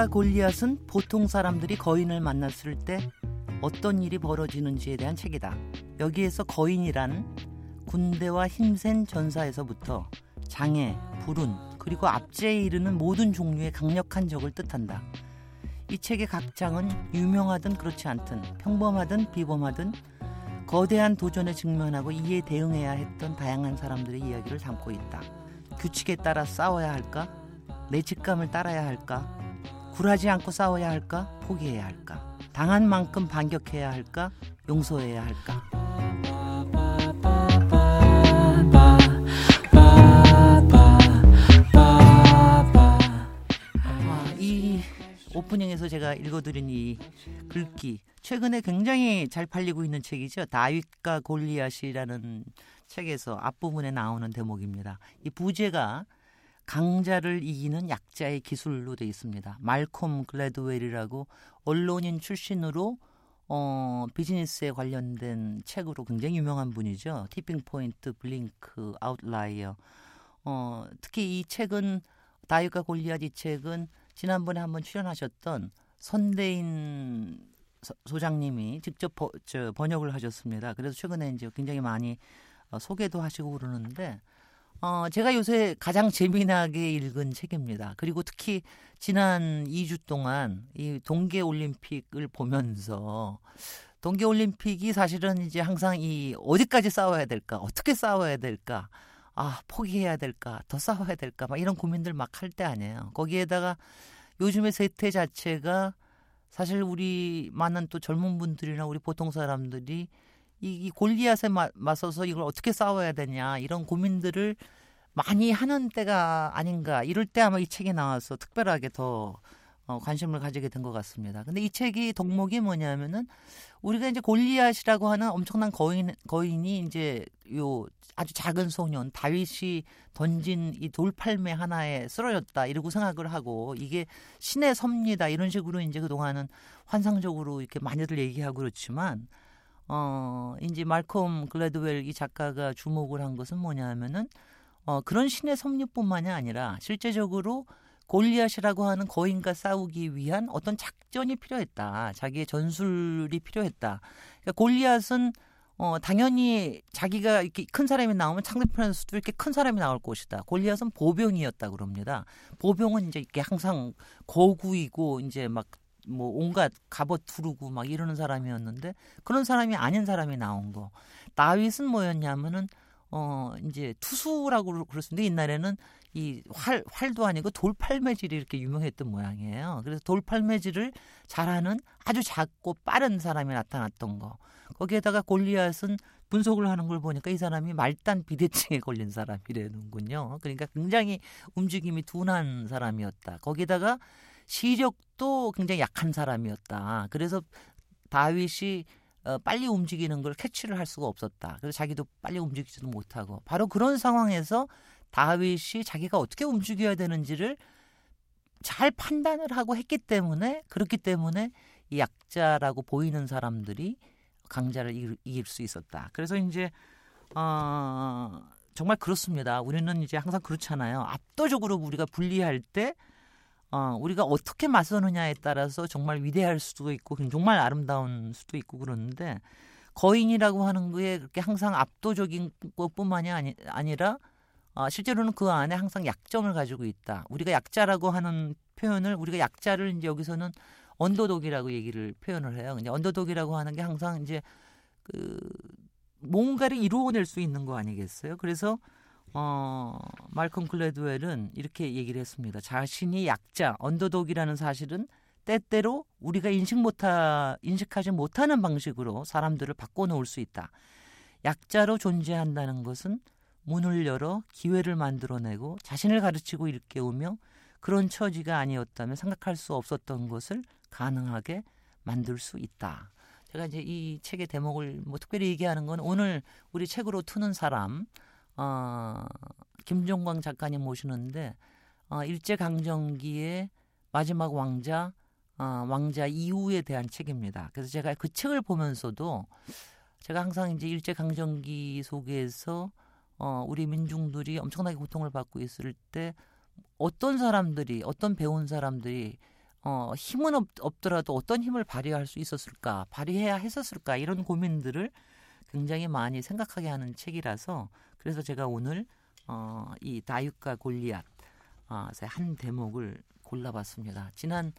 다윗과 골리앗은 보통 사람들이 거인을 만났을 때 어떤 일이 벌어지는지에 대한 책이다. 여기에서 거인이란 군대와 힘센 전사에서부터 장애, 불운, 그리고 압제에 이르는 모든 종류의 강력한 적을 뜻한다. 이 책의 각 장은 유명하든 그렇지 않든 평범하든 비범하든 거대한 도전에 직면하고 이에 대응해야 했던 다양한 사람들의 이야기를 담고 있다. 규칙에 따라 싸워야 할까? 내 직감을 따라야 할까? 굴하지 않고 싸워야 할까? 포기해야 할까? 당한 만큼 반격해야 할까? 용서해야 할까? 아, 이 오프닝에서 제가 읽어드린 이 글귀 최근에 굉장히 잘 팔리고 있는 책이죠. 다윗과 골리앗이라는 책에서 앞부분에 나오는 대목입니다. 이 부제가 강자를 이기는 약자의 기술로 되어 있습니다. 말콤 글래드웰이라고 언론인 출신으로 어, 비즈니스에 관련된 책으로 굉장히 유명한 분이죠. 티핑 포인트, 블링크, 아웃라이어. 어, 특히 이 책은 다윗과 골리앗 이 책은 지난번에 한번 출연하셨던 선대인 소장님이 직접 버, 저, 번역을 하셨습니다. 그래서 최근에 이제 굉장히 많이 어, 소개도 하시고 그러는데 어, 제가 요새 가장 재미나게 읽은 책입니다. 그리고 특히 지난 2주 동안 이 동계 올림픽을 보면서 동계 올림픽이 사실은 이제 항상 이 어디까지 싸워야 될까? 어떻게 싸워야 될까? 아, 포기해야 될까? 더 싸워야 될까? 막 이런 고민들 막 할 때 아니에요. 거기에다가 요즘의 세태 자체가 사실 우리 많은 또 젊은 분들이나 우리 보통 사람들이 이, 이 골리앗에 마, 맞서서 이걸 어떻게 싸워야 되냐 이런 고민들을 많이 하는 때가 아닌가 이럴 때 아마 이 책이 나와서 특별하게 더 어, 관심을 가지게 된 것 같습니다. 근데 이 책이 덕목이 뭐냐면은 우리가 이제 골리앗이라고 하는 엄청난 거인 거인이 이제 요 아주 작은 소년 다윗이 던진 이 돌팔매 하나에 쓰러졌다 이러고 생각을 하고 이게 신의 섭니다 이런 식으로 이제 그 동안은 환상적으로 이렇게 많이들 얘기하고 그렇지만 어 이제 말콤 글래드웰 이 작가가 주목을 한 것은 뭐냐면은 어 그런 신의 섭리뿐만이 아니라 실제적으로 골리앗이라고 하는 거인과 싸우기 위한 어떤 작전이 필요했다. 자기의 전술이 필요했다. 그러니까 골리앗은 어, 당연히 자기가 이렇게 큰 사람이 나오면 상대편에서도 이렇게 큰 사람이 나올 것이다. 골리앗은 보병이었다 그럽니다. 보병은 이제 이렇게 항상 거구이고 이제 막 뭐 온갖 갑옷 두르고 막 이러는 사람이었는데 그런 사람이 아닌 사람이 나온 거. 다윗은 뭐였냐면은 어 이제 투수라고 그랬었는데 옛날에는 이 활, 활도 아니고 돌팔매질이 이렇게 유명했던 모양이에요. 그래서 돌팔매질을 잘하는 아주 작고 빠른 사람이 나타났던 거. 거기에다가 골리앗은 분석을 하는 걸 보니까 이 사람이 말단 비대증에 걸린 사람이라는군요. 그러니까 굉장히 움직임이 둔한 사람이었다. 거기다가 시력도 굉장히 약한 사람이었다. 그래서 다윗이 어, 빨리 움직이는 걸 캐치를 할 수가 없었다. 그래서 자기도 빨리 움직이지도 못하고 바로 그런 상황에서 다윗이 자기가 어떻게 움직여야 되는지를 잘 판단을 하고 했기 때문에 그렇기 때문에 이 약자라고 보이는 사람들이 강자를 이길, 수 있었다. 그래서 이제 어, 정말 그렇습니다. 우리는 이제 항상 그렇잖아요. 압도적으로 우리가 분리할 때 어, 우리가 어떻게 맞서느냐에 따라서 정말 위대할 수도 있고 정말 아름다운 수도 있고 그러는데 거인이라고 하는 거에 그렇게 항상 압도적인 것뿐만이 아니, 아니라 어, 실제로는 그 안에 항상 약점을 가지고 있다. 우리가 약자라고 하는 표현을 우리가 약자를 이제 여기서는 underdog이라고 얘기를 표현을 해요. 근데 underdog이라고 하는 게 항상 이제 그 뭔가를 이루어낼 수 있는 거 아니겠어요? 그래서 어 말콤 글래드웰은 이렇게 얘기를 했습니다. 자신이 약자, underdog이라는 사실은 때때로 우리가 인식 못하 인식하지 못하는 방식으로 사람들을 바꿔놓을 수 있다. 약자로 존재한다는 것은 문을 열어 기회를 만들어내고 자신을 가르치고 일깨우며 그런 처지가 아니었다면 생각할 수 없었던 것을 가능하게 만들 수 있다. 제가 이제 이 책의 대목을 뭐 특별히 얘기하는 건 오늘 우리 책으로 트는 사람 어, 김종광 작가님 모시는데 어, 일제 강점기의 마지막 왕자 어, 왕자 이후에 대한 책입니다. 그래서 제가 그 책을 보면서도 제가 항상 이제 일제 강점기 속에서 어, 우리 민중들이 엄청나게 고통을 받고 있을 때 어떤 사람들이 어떤 배운 사람들이 어, 힘은 없, 없더라도 어떤 힘을 발휘할 수 있었을까, 발휘해야 했었을까 이런 고민들을 굉장히 많이 생각하게 하는 책이라서 그래서 제가 오늘 어, 이 다윗과 골리앗 어, 한 대목을 골라봤습니다. 지난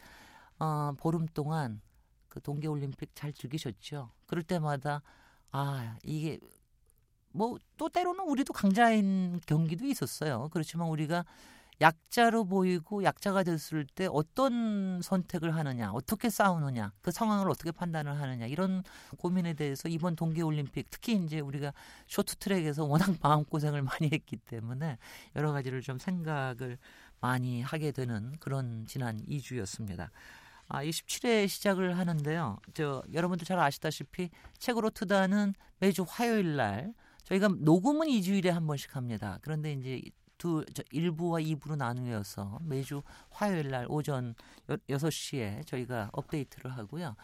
어, 보름 동안 그 동계올림픽 잘 즐기셨죠? 그럴 때마다 아 이게 뭐 또 때로는 우리도 강자인 경기도 있었어요. 그렇지만 우리가 약자로 보이고 약자가 됐을 때 어떤 선택을 하느냐, 어떻게 싸우느냐, 그 상황을 어떻게 판단을 하느냐 이런 고민에 대해서 이번 동계 올림픽 특히 이제 우리가 쇼트트랙에서 워낙 마음 고생을 많이 했기 때문에 여러 가지를 좀 생각을 많이 하게 되는 그런 지난 2주였습니다. 아, 27회 시작을 하는데요. 저 여러분들 잘 아시다시피 책으로 트다는 매주 화요일 날 저희가 녹음은 2주일에 한 번씩 합니다. 그런데 이제 두, 저 1부와 2부로 나누어서 매주 화요일 날 오전 여, 6시에 저희가 업데이트를 하고요.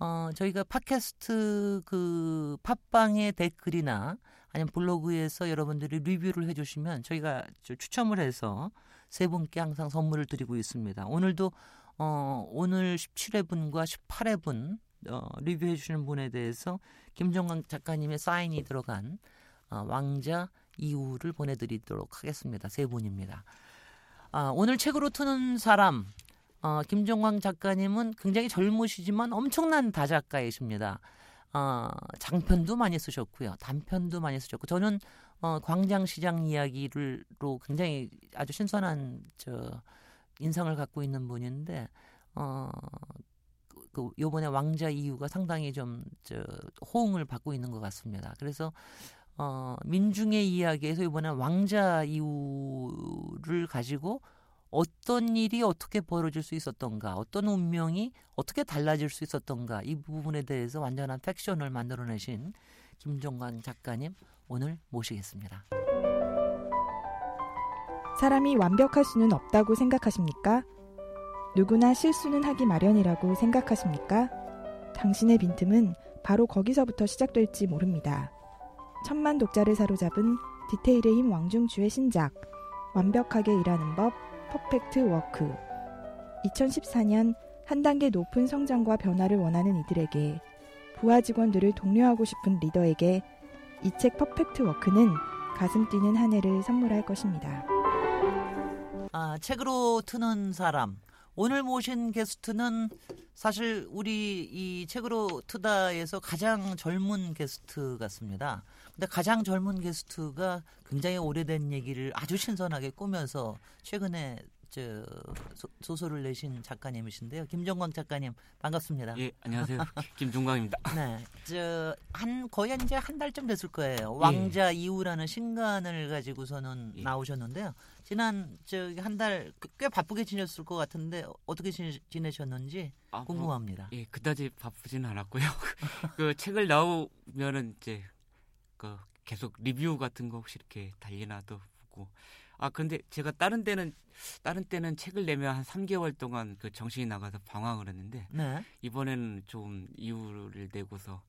어, 저희가 팟캐스트 그 팟빵의 댓글이나 아니면 블로그에서 여러분들이 리뷰를 해주시면 저희가 추첨을 해서 세 분께 항상 선물을 드리고 있습니다. 오늘도 어, 오늘 17회 분과 18회 분 어, 리뷰해 주시는 분에 대해서 김정강 작가님의 사인이 들어간 어, 왕자 이유를 보내드리도록 하겠습니다. 세 분입니다. 아, 오늘 책으로 트는 사람 어, 김종광 작가님은 굉장히 젊으시지만 엄청난 다작가이십니다. 어, 장편도 많이 쓰셨고요, 단편도 많이 쓰셨고 저는 어, 광장시장 이야기를로 굉장히 아주 신선한 저 인상을 갖고 있는 분인데 어, 그 요번에 왕자 이유가 상당히 좀 저 호응을 받고 있는 것 같습니다. 그래서 어, 민중의 이야기에서 이번에 왕자 이후를 가지고 어떤 일이 어떻게 벌어질 수 있었던가, 어떤 운명이 어떻게 달라질 수 있었던가 이 부분에 대해서 완전한 팩션을 만들어내신 김종광 작가님 오늘 모시겠습니다. 사람이 완벽할 수는 없다고 생각하십니까? 누구나 실수는 하기 마련이라고 생각하십니까? 당신의 빈틈은 바로 거기서부터 시작될지 모릅니다. 천만 독자를 사로잡은 디테일의 힘 왕중추의 신작 완벽하게 일하는 법 퍼펙트 워크 2014년 한 단계 높은 성장과 변화를 원하는 이들에게 부하 직원들을 독려하고 싶은 리더에게 이 책 퍼펙트 워크는 가슴 뛰는 한 해를 선물할 것입니다. 아, 책으로 트는 사람. 오늘 모신 게스트는 사실 우리 이 책으로 트다에서 가장 젊은 게스트 같습니다. 근데 가장 젊은 게스트가 굉장히 오래된 얘기를 아주 신선하게 꾸면서 최근에 저 소, 설을 내신 작가님이신데요. 김종광 작가님 반갑습니다. 예, 안녕하세요. 김종광입니다. 네, 저 한 거의 이제 한 달쯤 됐을 거예요. 왕자 예. 이후라는 신간을 가지고서는 예. 나오셨는데요. 지난 저기 한 달 꽤 바쁘게 지냈을 것 같은데 어떻게 지내 셨는지 아, 뭐, 궁금합니다. 뭐, 예, 그다지 바쁘지는 않았고요. 그 책을 나오면은 이제 그 계속 리뷰 같은 거 혹시 이렇게 달리나도 보고 아 근데 제가 다른 때는 다른 때는 책을 내면 한 3개월 동안 그 정신이 나가서 방황을 했는데 네. 이번에는 좀 이유를 내고서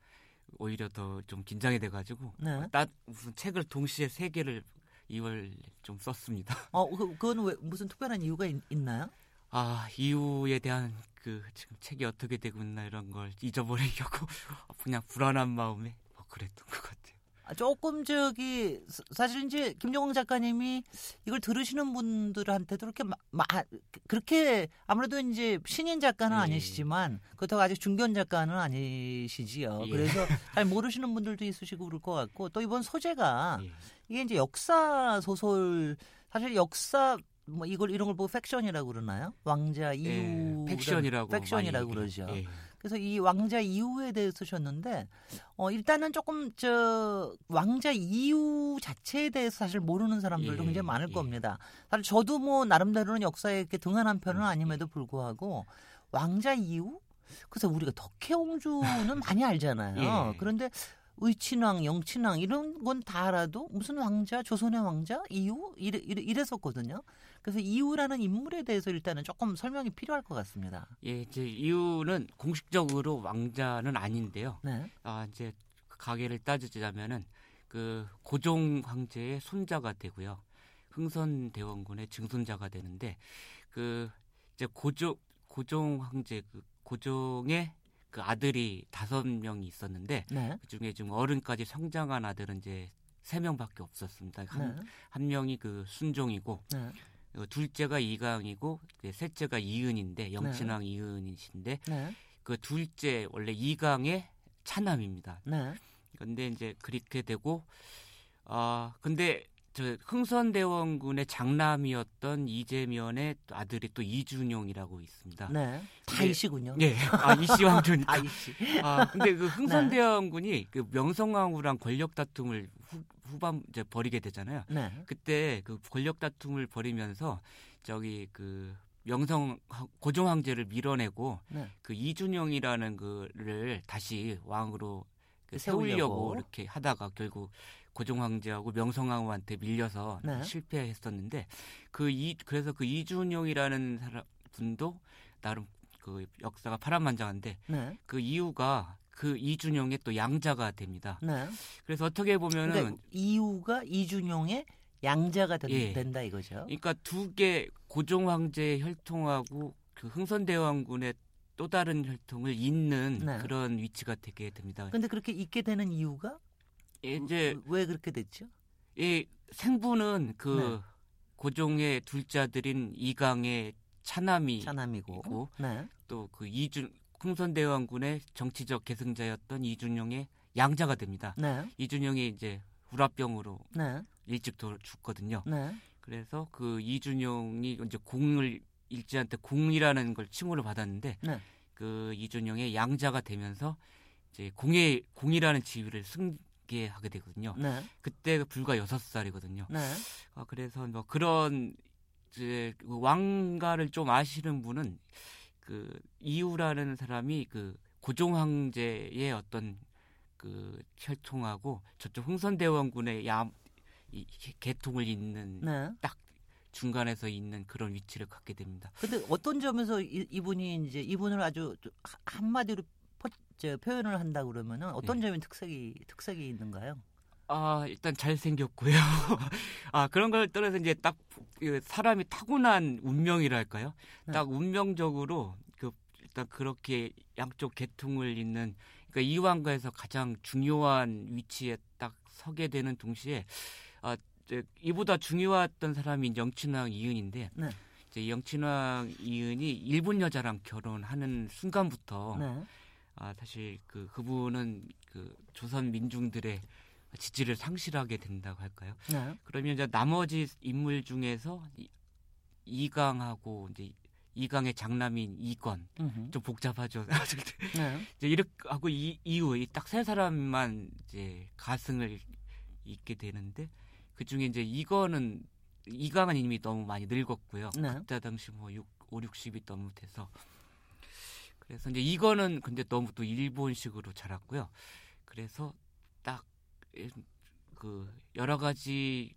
오히려 더 좀 긴장이 돼가지고 네. 나 무슨 책을 동시에 세 개를 2월 좀 썼습니다. 어, 그, 그건 왜 무슨 특별한 이유가 있, 나요 아, 이유에 대한 그 지금 책이 어떻게 되고 있나 이런 걸 잊어버리려고 그냥 불안한 마음에 뭐 그랬던 것 같아요. 아, 조금 저기 사실 이제 김종광 작가님이 이걸 들으시는 분들한테도 그렇게 마, 마, 그렇게 아무래도 이제 신인 작가는 예. 아니시지만 그렇다고 아직 중견 작가는 아니시지요. 예. 그래서 잘 모르시는 분들도 있으시고 그럴 것 같고 또 이번 소재가 예. 이게 이제 역사 소설 사실 역사 뭐 이걸 이런 걸 보고 팩션이라고 그러나요? 왕자 예, 이우 팩션이라고 팩션이라고 그러죠. 예. 그래서 이 왕자 이우에 대해 쓰셨는데 어 일단은 조금 저 왕자 이후 자체에 대해서 사실 모르는 사람들도 예, 굉장히 많을 예. 겁니다. 사실 저도 뭐 나름대로는 역사에 이렇게 등한한 편은 음, 아님에도 불구하고 왕자 이후 그래서 우리가 덕혜옹주는 많이 알잖아요. 예. 그런데 의친왕, 영친왕 이런 건 다 알아도 무슨 왕자, 조선의 왕자, 이후 이래, 이래, 이랬었거든요. 그래서 이유라는 인물에 대해서 일단은 조금 설명이 필요할 것 같습니다. 예, 이제 이유는 공식적으로 왕자는 아닌데요. 네. 아, 이제 가게를 따지자면은 그 고종 황제의 손자가 되고요. 흥선 대원군의 증손자가 되는데 그 이제 고종 고종 황제 그 고종의 그 아들이 다섯 명이 있었는데 네. 그 중에 지금 어른까지 성장한 아들은 이제 세 명밖에 없었습니다. 한, 네. 한 명이 그 순종이고 네. 어, 둘째가 이강이고 셋째가 이은인데 영친왕 이은이신데 네. 그 둘째 원래 이강의 차남입니다. 네. 근데 이제 그렇게 되고 아 근데 저 흥선대원군의 장남이었던 이재면의 또 아들이 또 이준용이라고 있습니다. 네. 다 네. 이시군요. 예, 아 이시왕조니까. 다 이시. 아 근데 그 흥선대원군이 그 명성황후랑 권력 다툼을 후, 후반 이제 벌이게 되잖아요. 네. 그때 그 권력 다툼을 벌이면서 저기 그 명성 고종 황제를 밀어내고 네. 그 이준용이라는 그를 다시 왕으로 그 세우려고. 세우려고 이렇게 하다가 결국 고종 황제하고 명성황후한테 밀려서 네. 실패했었는데 그 이 그래서 그 이준용이라는 사람 분도 나름 그 역사가 파란만장한데 네. 그 이유가 그 이준용의 또 양자가 됩니다. 네. 그래서 어떻게 보면은 이유가 이준용의 양자가 된, 예. 된다 이거죠. 그러니까 두 개 고종 황제의 혈통하고 그 흥선대왕군의 또 다른 혈통을 잇는 네. 그런 위치가 되게 됩니다. 근데 그렇게 있게 되는 이유가 예, 이제 왜 그렇게 됐죠? 이 생부는 그 네. 고종의 둘째 아들인 이강의 차남이 차남이고. 네. 또그 이준 흥선대왕군의 정치적 계승자였던 이준용의 양자가 됩니다. 네. 이준용이 이제 후라병으로 네. 일찍 도 죽거든요. 네. 그래서 그 이준용이 이제 공을 일제한테 공이라는 걸 칭호를 받았는데 네. 그 이준용의 양자가 되면서 이제 공의 공이라는 지위를 승 계하게 되거든요. 네. 그때 불과 여섯 살이거든요. 네. 아, 그래서 뭐 그런 이제 그 왕가를 좀 아시는 분은 그 이유라는 사람이 그 고종 황제의 어떤 그 혈통하고 저쪽 흥선대원군의 야, 이 계통을 잇는 네. 중간에서 있는 그런 위치를 갖게 됩니다. 근데 어떤 점에서 이, 이분이 이제 이분을 아주 한마디로 포, 저, 표현을 한다 그러면은 어떤 네. 점이 특색이 특색이 있는가요? 아 일단 잘 생겼고요. 아 그런 걸 떠나서 이제 딱그 사람이 타고난 운명이랄까요? 네. 딱 운명적으로 그 일단 그렇게 양쪽 계통을 잇는 그러니까 이왕가에서 가장 중요한 위치에 딱 서게 되는 동시에 아 이제 이보다 중요했던 사람이 영친왕 이은인데 네. 이제 영친왕 이은이 일본 여자랑 결혼하는 순간부터 네. 아 사실 그 그분은 그 조선 민중들의 지지를 상실하게 된다고 할까요? 네. 그러면 이제 나머지 인물 중에서 이- 이강하고 이제 이강의 장남인 이건 음흠. 좀 복잡하죠. 네. 이제 이렇게 하고 이 이후 딱 세 사람만 이제 가승을 잇게 되는데 그 중에 이제 이거는 이강은 이미 너무 많이 늙었고요. 네. 그때 당시 뭐 6, 5, 60이 너무 돼서 그래서 이제 이거는 근데 너무 또 일본식으로 자랐고요. 그래서 딱 그 여러 가지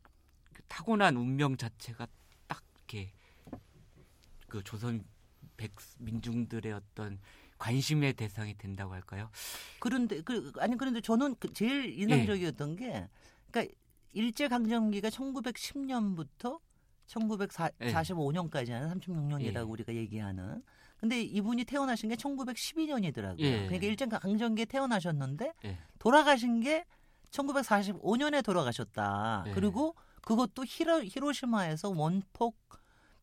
그 타고난 운명 자체가 딱 이렇게 그 조선 백 민중들의 어떤 관심의 대상이 된다고 할까요? 그런데 그 아니 그런데 저는 그 제일 인상적이었던 게 그러니까 일제 강점기가 1910년부터 1945년까지 하는 36년이라고 예. 우리가 얘기하는. 근데 이분이 태어나신 게 1912년이더라고요. 예. 그러니까 일제 강점기에 태어나셨는데 예. 돌아가신 게 1945년에 돌아가셨다. 예. 그리고 그것도 히로, 히로시마에서 원폭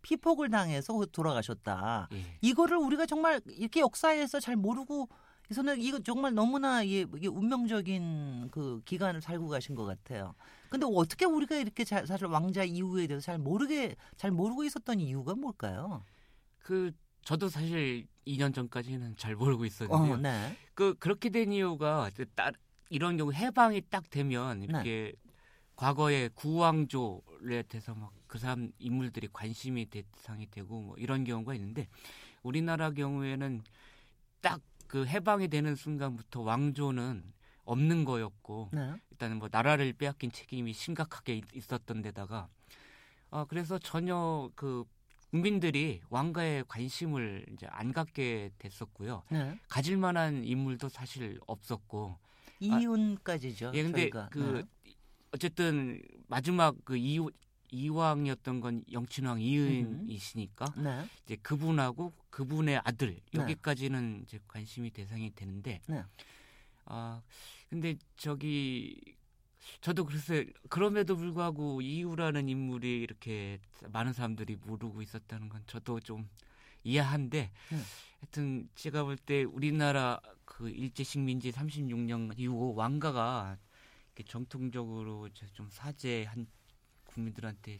피폭을 당해서 돌아가셨다. 예. 이거를 우리가 정말 이렇게 역사에서 잘 모르고 저는 이거 정말 너무나 이게, 이게 운명적인 그 기간을 살고 가신 것 같아요. 근데 어떻게 우리가 이렇게 잘, 사실 왕자 이후에 대해서 잘 모르게 잘 모르고 있었던 이유가 뭘까요? 그 저도 사실 2년 전까지는 잘 모르고 있었는데요. 어, 네. 그 그렇게 된 이유가 따, 이런 경우 해방이 딱 되면 네. 이렇게 과거에 구왕조에 대해서 막 그 사람 인물들이 관심이 대상이 되고 뭐 이런 경우가 있는데 우리나라 경우에는 딱 그 해방이 되는 순간부터 왕조는 없는 거였고 네. 일단은 뭐 나라를 빼앗긴 책임이 심각하게 있- 있었던 데다가 아 그래서 전혀 그 국민들이 왕가에 관심을 이제 안 갖게 됐었고요. 네. 가질 만한 인물도 사실 없었고. 이윤까지죠. 예, 근데 저희가. 그 네. 어쨌든 마지막 그 이후 이왕이었던 건 영친왕 이은이시니까 네. 이제 그분하고 그분의 아들 네. 여기까지는 이제 관심이 대상이 되는데 네. 아 근데 저기 저도 글쎄 그럼에도 불구하고 이유라는 인물이 이렇게 많은 사람들이 모르고 있었다는 건 저도 좀 이해한데 네. 하여튼 제가 볼 때 우리나라 그 일제 식민지 36년 이후 왕가가 이렇게 정통적으로 좀 사죄한 국민들한테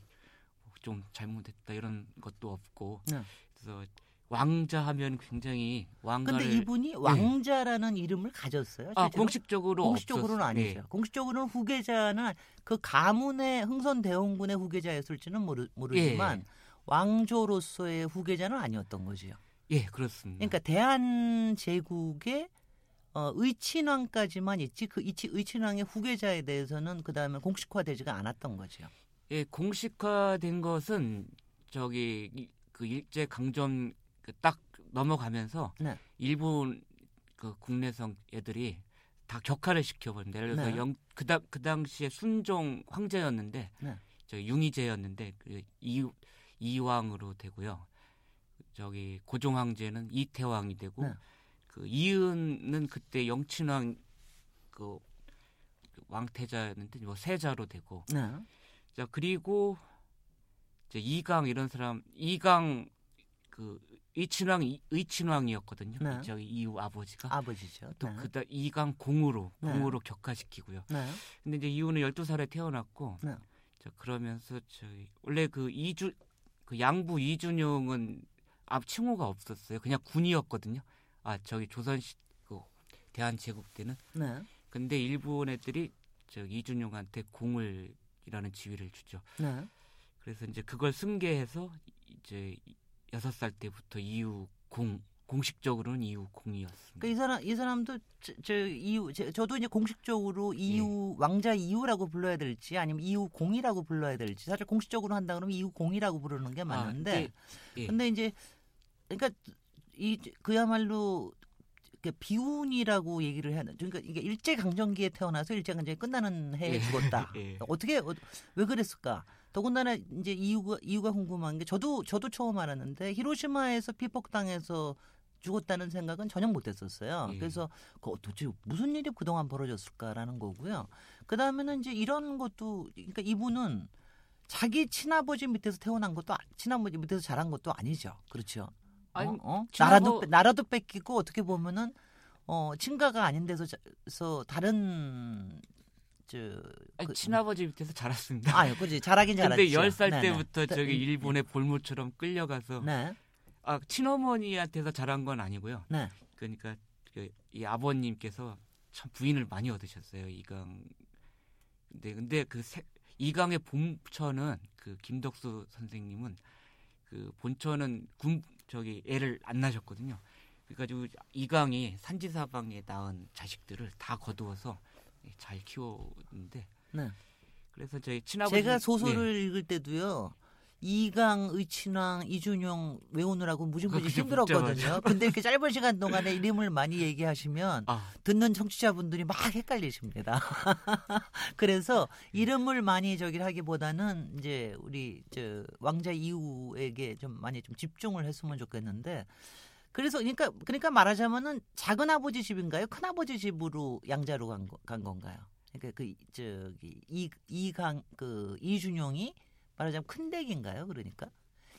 좀 잘못했다 이런 것도 없고 네. 그래서 왕자 하면 굉장히 왕가를 근데 이분이 왕자라는 이름을 가졌어요. 네. 아? 공식적으로 공식적으로는 없었- 아니죠. 예. 공식적으로는 후계자는 그 가문의 흥선 대원군의 후계자였을지는 모르, 모르지만 예. 왕조로서의 후계자는 아니었던 거지요. 예, 그렇습니다. 그러니까 대한 제국의 어, 의친왕까지만 있지 그 의치, 의친왕의 후계자에 대해서는 그 다음에 공식화되지가 않았던 거죠. 예, 공식화된 것은 저기 이- 그 일제 강점 그 딱 넘어가면서 네. 일본 그 국내성 애들이 다 격화를 시켜버립니다. 예를 들어서 네. 영, 그, 당, 그 당시에 순종 황제였는데 네. 저 융희제였는데 그 이, 이왕으로 되고요. 저기 고종 황제는 이태왕이 되고 네. 그 이은은 그때 영친왕 그 왕태자였는데 뭐 세자로 되고 네. 자 그리고 이제 이강 이런 사람 이강 그 의친왕 이- 의친왕이었거든요. 네. 저기 이후 아버지가 아버지죠. 또 네. 그다 이강 공으로 네. 공으로 격화시키고요. 네. 근데 이제 이후는 12살에 태어났고 네. 자 그러면서 저희 원래 그 이주 그 양부 이준용은 앞 칭호가 없었어요. 그냥 군이었거든요. 아 저기 조선 시, 그 대한 제국 때는 네. 근데 일본 애들이 저 이준용한테 공을이라는 지위를 주죠. 네. 그래서 이제 그걸 승계해서 이제 여섯 살 때부터 이후 공 공식적으로는 이후 공이었습니다. 그러니까 이 사람 이 사람도 저, 저 이후 저, 저도 이제 공식적으로 예. 이후 왕자 이후라고 불러야 될지 아니면 이후 공이라고 불러야 될지 사실 공식적으로 한다 그러면 이후 공이라고 부르는 게 맞는데 아, 근데, 예. 근데 이제 그러니까 이 그야말로 이렇게 비운이라고 얘기를 해야 되나 그러니까 이게 일제 강점기에 태어나서 일제 강점기 끝나는 해에 예. 죽었다. 예. 어떻게 어, 왜 그랬을까? 더군다나 이제 이유가 이유가 궁금한 게 저도 저도 처음 알았는데 히로시마에서 피폭당해서 죽었다는 생각은 전혀 못했었어요. 예. 그래서 그 도대체 무슨 일이 그동안 벌어졌을까라는 거고요. 그 다음에는 이제 이런 것도 그러니까 이분은 자기 친아버지 밑에서 태어난 것도 아- 친아버지 밑에서 자란 것도 아니죠. 그렇죠. 아니, 어? 어? 나라도 뺏- 나라도 뺏기고 어떻게 보면은 어 친가가 아닌 데서 자- 서 다른 저 아니, 그- 친아버지 밑에서 자랐습니다. 아, 그지 잘하긴 잘했죠. 근데 열살 네네. 때부터 네, 저기 음, 일본의 볼모처럼 끌려가서 네, 아 친어머니한테서 자란 건 아니고요. 네, 그러니까 그, 이 아버님께서 참 부인을 많이 얻으셨어요 이강. 근데 근데 그 세, 이강의 본처는 그 김덕수 선생님은 그 본처는 군 저기 애를 안 낳으셨거든요. 그래가지고 이강이 산지사방에 낳은 자식들을 다 거두어서 잘 키웠는데. 네. 그래서 저희 친아버지 제가 네. 소설을 읽을 때도요. 이강, 의 친왕, 이준용 외우느라고 무지무지 힘들었거든요. 근데 이렇게 짧은 시간 동안에 이름을 많이 얘기하시면 아, 듣는 청취자분들이 막 헷갈리십니다. 그래서 이름을 많이 저기를 하기보다는 이제 우리 저 왕자 이후에게 좀 많이 좀 집중을 했으면 좋겠는데 그래서 그러니까 그러니까 말하자면은 작은 아버지 집인가요? 큰 아버지 집으로 양자로 간, 거- 간 건가요? 그러니까 그 저기 이 이강 그 이준용이 말하자면 큰 댁인가요? 그러니까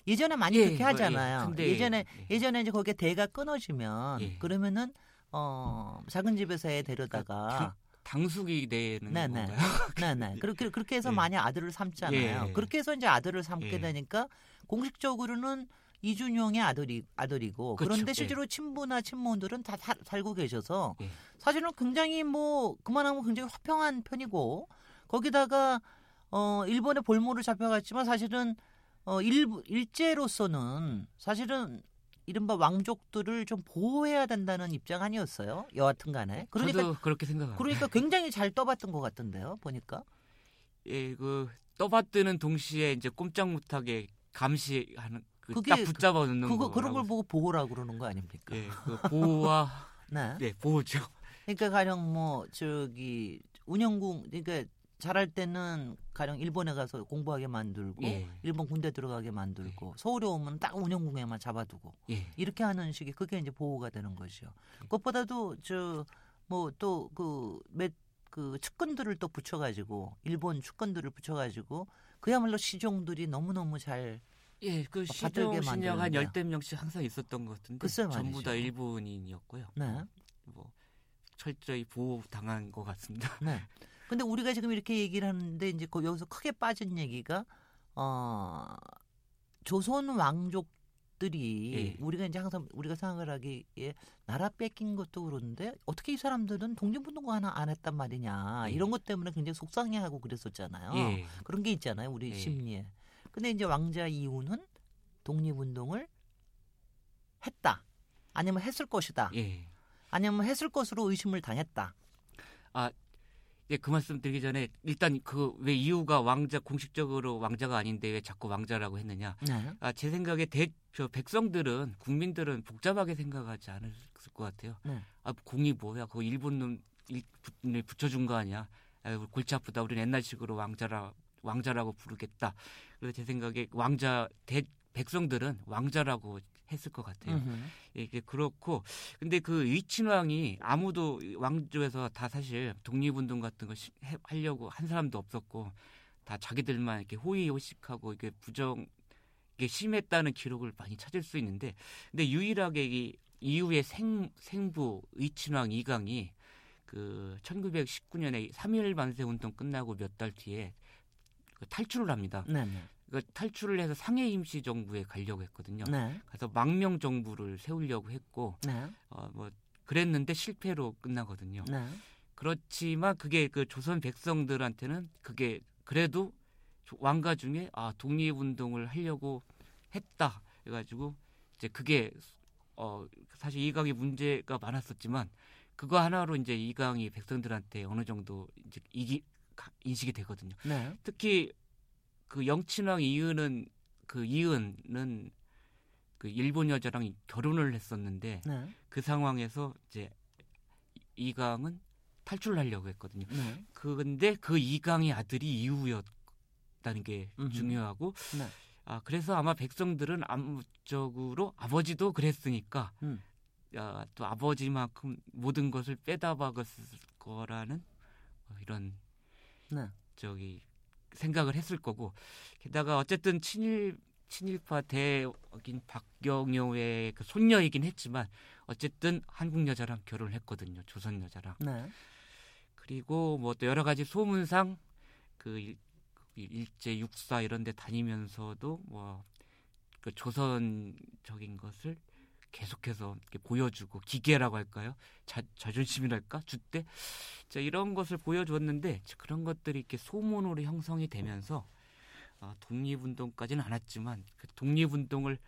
예전에 많이 예, 그렇게 뭐, 하잖아요. 예, 예전에 예. 예전에 이제 거기에 대가 끊어지면 예. 그러면은 어 작은 집에서 애 데려다가 당숙이 되는 네, 네. 건가요? 네네 그렇게 그렇게 해서 예. 많이 아들을 삼잖아요. 예. 그렇게 해서 이제 아들을 삼게 예. 되니까 공식적으로는 이준용의 아들이 아들이고 그렇죠. 그런데 예. 실제로 친부나 친모들은 다 사- 살고 계셔서 예. 사실은 굉장히 뭐 그만하면 굉장히 화평한 편이고 거기다가 어 일본의 볼모를 잡혀갔지만 사실은 어 일부 일제로서는 사실은 이른바 왕족들을 좀 보호해야 된다는 입장 아니었어요 여하튼 간에 그러니까 저도 그렇게 생각합니다. 그러니까 굉장히 잘 떠봤던 것 같던데요 보니까 예, 그 떠받드는 동시에 이제 꼼짝 못하게 감시하는 그 그게 딱 붙잡아 놓는 그거 거. 그런 걸 보고 보호라 그러는 거 아닙니까? 예, 그 보호와 네. 네, 보호죠. 그러니까 가령 뭐 저기 운영궁 그러니까 잘할 때는 가령 일본에 가서 공부하게 만들고 예. 일본 군대 들어가게 만들고 서울에 오면 딱 운영궁에만 잡아두고 예. 이렇게 하는 식이 그게 이제 보호가 되는 거죠. 그것보다도 저 뭐또그그 측근들을 또 붙여가지고 일본 측근들을 붙여가지고 그야말로 시종들이 너무 너무 잘 예, 그 받들게 시종 신령 한. 열댓 명씩 항상 있었던 것 같은데 전부. 다 일본인이었고요. 네. 뭐 철저히 보호 당한 것 같습니다. 네. 근데 우리가 지금 이렇게 얘기를 하는데 이제 거- 여기서 크게 빠진 얘기가 어 조선 왕족 들이 예. 우리가 이제 항상 우리가 생각을 하기에 나라 뺏긴 것도 그런데 어떻게 이 사람들은 독립운동 하나 안 했단 말이냐 예. 이런 것 때문에 굉장히 속상해하고 그랬었잖아요. 예. 그런 게 있잖아요 우리 예. 심리에. 근데 이제 왕자 이후는 독립운동을 했다. 아니면 했을 것이다. 예. 아니면 했을 것으로 의심을 당했다. 예, 그 말씀 드리기 전에 일단 그 왜 이유가 왕자 공식적으로 왕자가 아닌데 왜 자꾸 왕자라고 했느냐? 네. 아, 제 생각에 대, 저 백성들은 국민들은 복잡하게 생각하지 않을 것 같아요. 네. 아, 공이 뭐야? 그거 일본 놈 일, 붙- 붙여준 거 아니야? 아, 골치 아프다. 우리는 옛날식으로 왕자라 왕자라고 부르겠다. 그래서 제 생각에 왕자 대 백성들은 왕자라고 했을 것 같아요. 음흠. 예, 이게 그렇고 근데 그 위친왕이 아무도 왕조에서 다 사실 독립운동 같은 해- 하려고 한 사람도 없었고 다 자기들만 이렇게 호의호식하고 이게 부정 이게 심했다는 기록을 많이 찾을 수 있는데 근데 유일하게 이 이후에 생 생부 위친왕 이강이 그 1919년에 3.1 만세 운동 끝나고 몇 달 뒤에 그 탈출을 합니다. 네, 네. 그 탈출을 해서 상해 임시 정부에 가려고 했거든요. 네. 그래서 망명 정부를 세우려고 했고 네. 어뭐 그랬는데 실패로 끝나거든요. 네. 그렇지만 그게 그 조선 백성들한테는 그게 그래도 조- 왕가 중에 아 독립 운동을 하려고 했다 해 가지고 이제 그게 어 사실 이강이 문제가 많았었지만 그거 하나로 이제 이강이 백성들한테 어느 정도 이제 이기 가- 인식이 되거든요. 네. 특히 그 영친왕 이은은 그 이은은 그 일본 여자랑 결혼을 했었는데 네. 그 상황에서 이제 이강은 탈출을 하려고 했거든요. 네. 그런데 그 이강의 아들이 이후였다는 게 음흠. 중요하고 네. 아 그래서 아마 백성들은 암묵적으로 아버지도 그랬으니까 음. 야, 또 아버지만큼 모든 것을 빼다 박았을 거라는 어, 이런 네. 저기 생각을 했을 거고. 게다가 어쨌든 친일 친일파 대인 박경효의 그 손녀이긴 했지만 어쨌든 한국 여자랑 결혼을 했거든요. 조선 여자랑. 네. 그리고 뭐 또 여러 가지 소문상 그 일, 일제 육사 이런 데 다니면서도 뭐 그 조선적인 것을 계속해서 이렇게 보여주고 기계라고 할까요? 자, 자존심이랄까? 주때 자, 이런 것을 보여줬는데 그런 것들이 이렇게 소문으로 형성이 되면서 아, 독립운동까지는 않았지만 그 독립운동을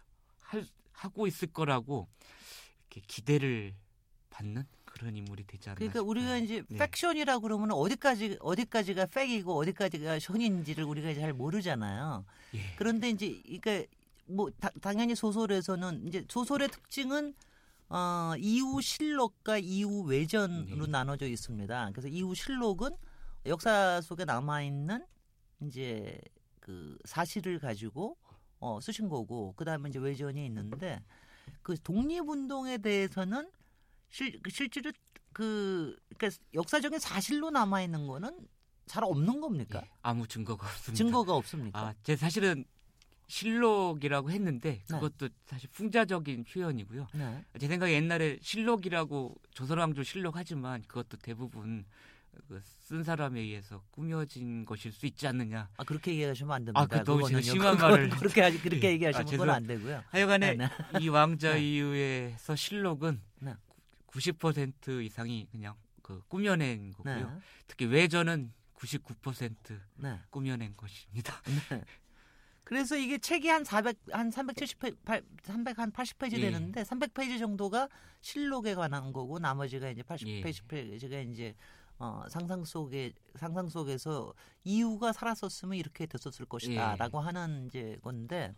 할, 하고 있을 거라고 이렇게 기대를 받는 그런 인물이 되지 않나 그러니까 싶어요. 우리가 이제 네. 팩션이라 그러면 어디까지 어디까지가 팩이고 어디까지가 션인지를 우리가 잘 모르잖아요. 예. 그런데 이제 그러니까 뭐 다- 당연히 소설에서는 이제 소설의 특징은 어, 이후 실록과 이후 외전으로 네. 나눠져 있습니다. 그래서 이후 실록은 역사 속에 남아 있는 이제 그 사실을 가지고 어, 쓰신 거고 그다음에 이제 외전이 있는데 그 독립운동에 대해서는 실 실제로 그 그러니까 역사적인 사실로 남아 있는 거는 잘 없는 겁니까? 예, 아무 증거가 없습니다. 증거가 없습니까? 아, 제 사실은 실록이라고 했는데 네. 그것도 사실 풍자적인 표현이고요. 네. 제 생각에 옛날에 실록이라고 조선왕조 실록 하지만 그것도 대부분 그쓴 사람에 의해서 꾸며진 것일 수 있지 않느냐. 아 그렇게 얘기하시면 안 됩니다. 아, 그 너무 심한 말을 그렇게 하지 그렇게 예. 얘기하시면 아, 그건 안 되고요. 하여간에 네, 이 왕자 네. 이후에서 실록은 네. 90% 이상이 그냥 그 꾸며낸 거고요. 네. 특히 외전은 99% 네. 꾸며낸 것입니다. 네. 그래서 이게 책이 한 400, 한 370페이지, 300한 80페이지 예. 되는데 300페이지 정도가 실록에 관한 거고 나머지가 이제 80페이지 예. 페이지가 이제 어, 상상 속에 상상 속에서 이유가 살았었으면 이렇게 됐었을 예. 것이다라고 하는 이제 건데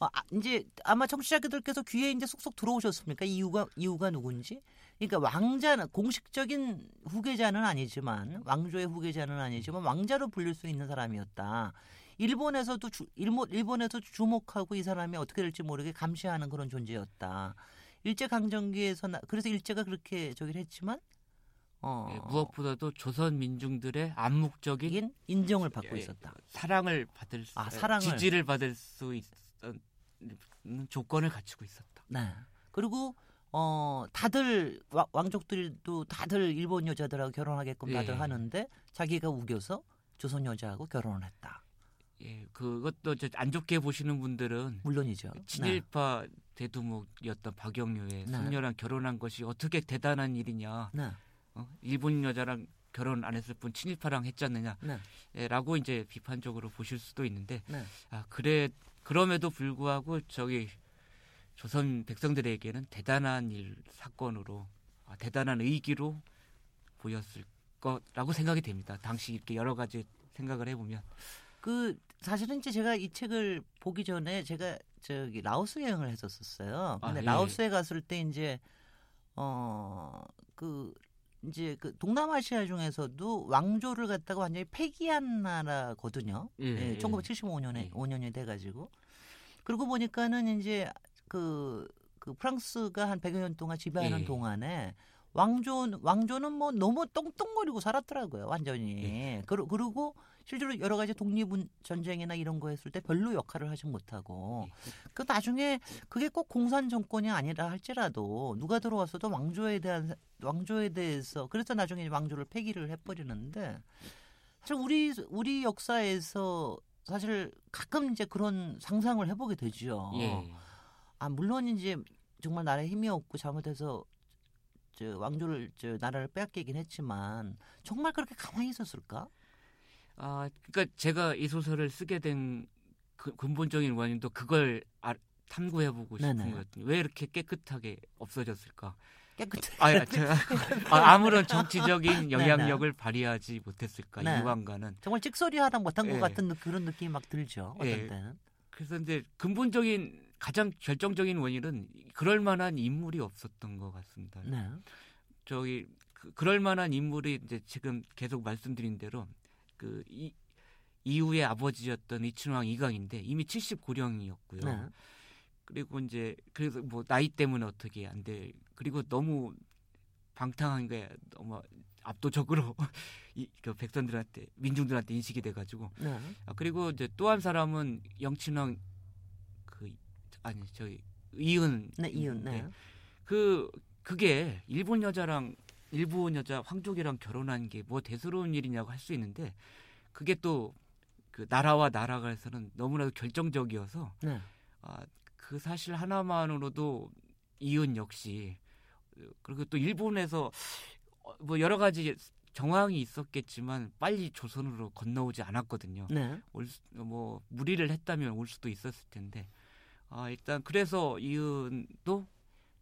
어, 아, 이제 아마 청취자들께서 귀에 이제 쏙쏙 들어오셨습니까? 이유가 이유가 누군지? 그러니까 왕자는 공식적인 후계자는 아니지만 왕조의 후계자는 아니지만 왕자로 불릴 수 있는 사람이었다. 일본에서도 주, 일본 일본에서 주목하고 이 사람이 어떻게 될지 모르게 감시하는 그런 존재였다. 일제 강점기에서 나, 그래서 일제가 그렇게 저기를 했지만 어, 예, 무엇보다도 조선 민중들의 암묵적인 인정을 받고 예, 있었다. 사랑을 받을 수, 아, 사랑을. 지지를 받을 수 있던 조건을 갖추고 있었다. 네. 그리고 어 다들 와- 왕족들도 다들 일본 여자들하고 결혼하게끔 다들 예. 하는데 자기가 우겨서 조선 여자하고 결혼을 했다. 예, 그것도 저안 좋게 보시는 분들은 물론이죠. 친일파 대두목이었던 박영료의 네. 손녀랑 결혼한 것이 어떻게 대단한 일이냐. 네. 어? 일본 여자랑 결혼 안 했을 뿐 친일파랑 했잖느냐. 네. 예, 라고 이제 비판적으로 보실 수도 있는데 네. 아 그래 그럼에도 불구하고 저기 조선 백성들에게는 대단한 일 사건으로 아, 대단한 의기로 보였을 거라고 생각이 됩니다. 당시 이렇게 여러 가지 생각을 해보면 그 사실은 이제 제가 이 책을 보기 전에 제가 저기 라오스 여행을 했었었어요. 아, 근데 예. 라오스에 갔을 때 이제 어그 이제 그 동남아시아 중에서도 왕조를 갖다가 완전히 폐기한 나라거든요. 예, 예, 예. 1975년에 예. 5년이 돼 가지고 그러고 보니까는 이제 그, 그 프랑스가 한 100여 년 동안 지배하는 예. 동안에 왕조 왕조는 뭐 너무 똥똥거리고 살았더라고요 완전히 예. 그러, 그리고 실제로 여러 가지 독립 전쟁이나 이런 거 했을 때 별로 역할을 하지 못하고 예. 그 나중에 그게 꼭 공산 정권이 아니라 할지라도 누가 들어왔어도 왕조에 대한 왕조에 대해서 그래서 나중에 왕조를 폐기를 해버리는데 사실 우리 우리 역사에서 사실 가끔 이제 그런 상상을 해보게 되죠. 예. 아 물론 이제 정말 나라에 힘이 없고 잘못해서 저 왕조를 저 나라를 빼앗기긴 했지만 정말 그렇게 가만히 있었을까? 아, 그러니까 제가 이 소설을 쓰게 된 그, 근본적인 원인도 그걸 아, 탐구해보고 싶은 네네. 거였거든요. 왜 이렇게 깨끗하게 없어졌을까? 깨끗해. 아, 제가 아, 아무런 정치적인 영향력을 발휘하지 못했을까? 네. 이 왕가는. 정말 찍소리 하나 못한 것 예. 같은 느- 그런 느낌이 막 들죠. 어떤 예. 때는. 그래서 이제 근본적인 가장 결정적인 원인은 그럴 만한 인물이 없었던 것 같습니다. 네. 저기 그, 그럴 만한 인물이 이제 지금 계속 말씀드린 대로 그 이, 이후의 아버지였던 이춘왕 이강인데 이미 79령이었고요. 네. 그리고 이제 그래서 뭐 나이 때문에 어떻게 안 돼. 그리고 너무 방탕한 게 너무 압도적으로 이, 그 백성들한테 민중들한테 인식이 돼가지고 네. 아, 그리고 이제 또 한 사람은 영친왕 그 아니 저기 이은 네, 이윤. 네. 그 그게 일본 여자랑 일본 여자 황족이랑 결혼한 게 뭐 대수로운 일이냐고 할 수 있는데 그게 또 그 나라와 나라가에서는 너무나도 결정적이어서 네. 아, 그 사실 하나만으로도 이은 역시 어, 그리고 또 일본에서 어, 뭐 여러 가지 정황이 있었겠지만 빨리 조선으로 건너오지 않았거든요. 네. 올, 수- 뭐 무리를 했다면 올 수도 있었을 텐데 아, 일단 그래서 이은도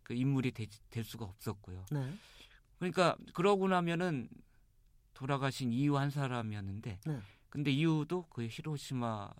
그 인물이 되, 될 수가 없었고요. 네. 그러니까 그러고 나면은 돌아가신 이유 한 사람이었는데 네. 근데 이유도 그 히로시마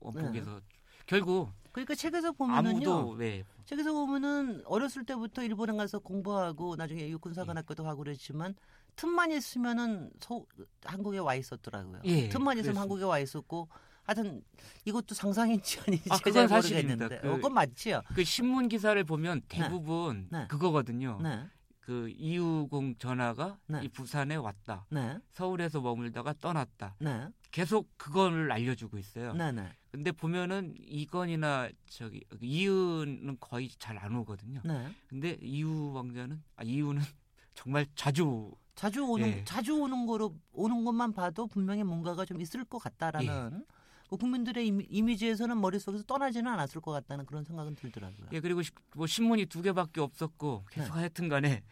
원폭에서 결국 그러니까 책에서 보면은요. 왜 책에서 보면은 어렸을 때부터 일본에 가서 공부하고 나중에 육군사관학교도 하고 그랬지만 틈만 있으면은 서, 한국에 와 있었더라고요. 예, 틈만 있으면 그랬습니다. 한국에 와 있었고 하여튼 이것도 상상인지 아닌지 아, 잘 그건 사실입니다. 모르겠는데 그- 어, 그건 맞지요. 그 신문 기사를 보면 대부분 네. 그거거든요. 네, 그 이유공 전화가 네. 이 부산에 왔다. 네, 서울에서 머물다가 떠났다. 네, 계속 그걸 알려주고 있어요. 네, 네, 근데 보면은 이건이나 저기 이유는 거의 잘 안 오거든요. 네. 근데 이유 왕자는 아 이유는 정말 자주 자주 오는 예. 자주 오는 거로 오는 것만 봐도 분명히 뭔가가 좀 있을 것 같다라는 예. 그 국민들의 이미, 이미 지에서는 머릿속에서 떠나지는 않았을 것 같다는 그런 생각은 들더라고요. 예 그리고 시- 뭐 신문이 두 개밖에 없었고 계속 네. 하여튼 간에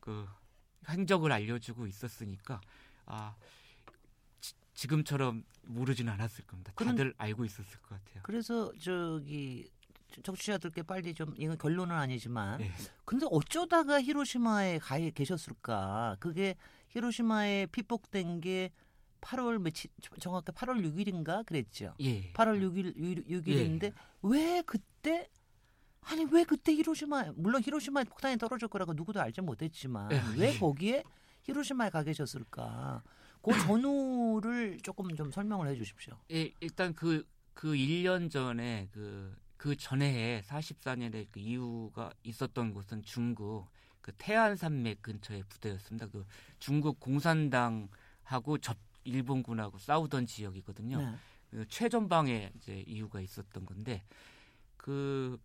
그 행적을 알려주고 있었으니까 아 지, 금처럼 모르지는 않았을 겁니다. 그런- 다들 알고 있었을 것 같아요. 그래서 저기 청취자들께 빨리 좀 이건 결론은 아니지만 예. 근데 어쩌다가 히로시마에 가 계셨을까? 그게 히로시마에 피폭된 게 8월 며칠 정확히 8월 6일인가 그랬죠. 예. 8월 6일 6일인데 왜그 그때 아니 왜 그때 히로시마 물론 히로시마에 폭탄이 떨어질 거라고 누구도 알지 못했지만 예, 왜 예. 거기에 히로시마에 가 계셨을까? 그 전후를 조금 좀 설명을 해 주십시오. 예, 일단 그, 그 1년 전에 그, 그 전해에 44년에 그 이유가 있었던 곳은 중국 그 태안 산맥 근처의 부대였습니다. 그 중국 공산당하고 접 일본군하고 싸우던 지역이거든요. 네. 그 최전방에 이제 이유가 있었던 건데 그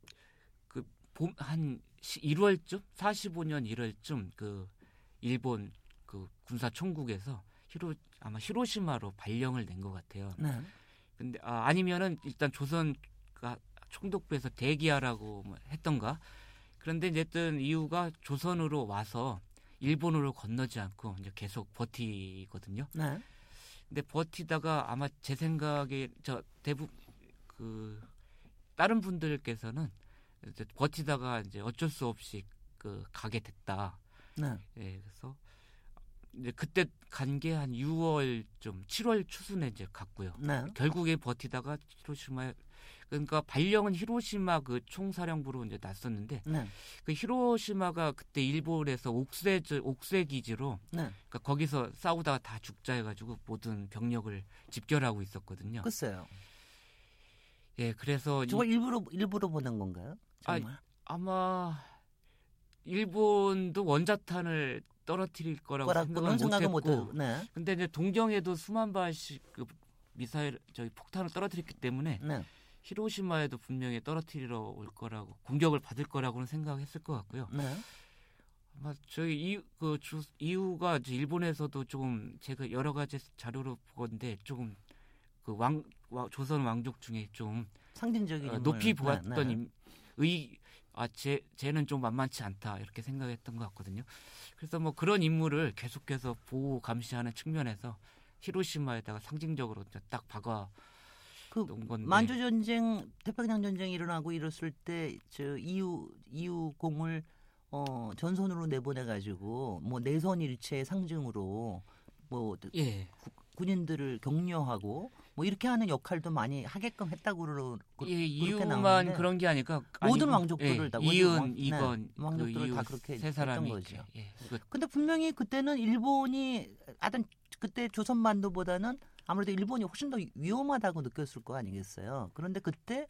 그봄한 1월쯤 45년 1월쯤 그 일본 그 군사 총국에서 히로 아마 히로시마로 발령을 낸 것 같아요. 네. 근데 아, 아니면은 일단 조선가 총독부에서 대기하라고 뭐 했던가. 그런데 이제 어떤 이유가 조선으로 와서 일본으로 건너지 않고 이제 계속 버티거든요. 네. 근데 버티다가 아마 제 생각에 저 대부 그 다른 분들께서는 이제 버티다가 이제 어쩔 수 없이 그 가게 됐다. 네. 예, 그래서 이제 그때 간 게 한 6월쯤 7월 초순에 이제 갔고요. 네. 결국에 버티다가 히로시마에 그러니까 발령은 히로시마 그 총사령부로 이제 났었는데 네. 그 히로시마가 그때 일본에서 옥세 옥세 기지로 네. 그러니까 거기서 싸우다가 다 죽자 해가지고 모든 병력을 집결하고 있었거든요. 글쎄요. 예, 그래서 이- 저걸 일부러 일부러 보낸 건가요? 정말? 아마 일본도 원자탄을 떨어뜨릴 거라고 생각은 생각을 못했고. 네. 근데 이제 동경에도 수만 발씩 그 미사일 저기 폭탄을 떨어뜨렸기 때문에 네. 히로시마에도 분명히 떨어뜨리러 올 거라고 공격을 받을 거라고는 생각했을 것 같고요. 네. 아마 저희 이유 그 주, 이유가 이제 일본에서도 조금 제가 여러 가지 자료로 보건데 조금 그왕 조선 왕족 중에 좀 상징적인 어. 높이 네, 보았던 네. 임- 의, 아, 제, 쟤는 좀 만만치 않다, 이렇게 생각했던 것 같거든요. 그래서 뭐 그런 인물을 계속해서 보호, 감시하는 측면에서 히로시마에다가 상징적으로 딱 박아 그. 만주 전쟁, 태평양 전쟁이 일어나고 이랬을 때 저 이유 이유 공을 어 전선으로 내보내 가지고 뭐 내선 일체의 상징으로 뭐 예. 군인들을 격려하고 뭐 이렇게 하는 역할도 많이 하게끔 했다고 그러 그- 예, 이유만 그런 게 아니까 모든 아니고, 왕족들을 예, 다 이은, 왕- 네, 이건 그 왕족들을 이유 다 그렇게 세 사람이 거죠. 예, 근데 분명히 그때는 일본이 하여튼 그때 조선반도보다는 아무래도 일본이 훨씬 더 위험하다고 느꼈을 거 아니겠어요. 그런데 그때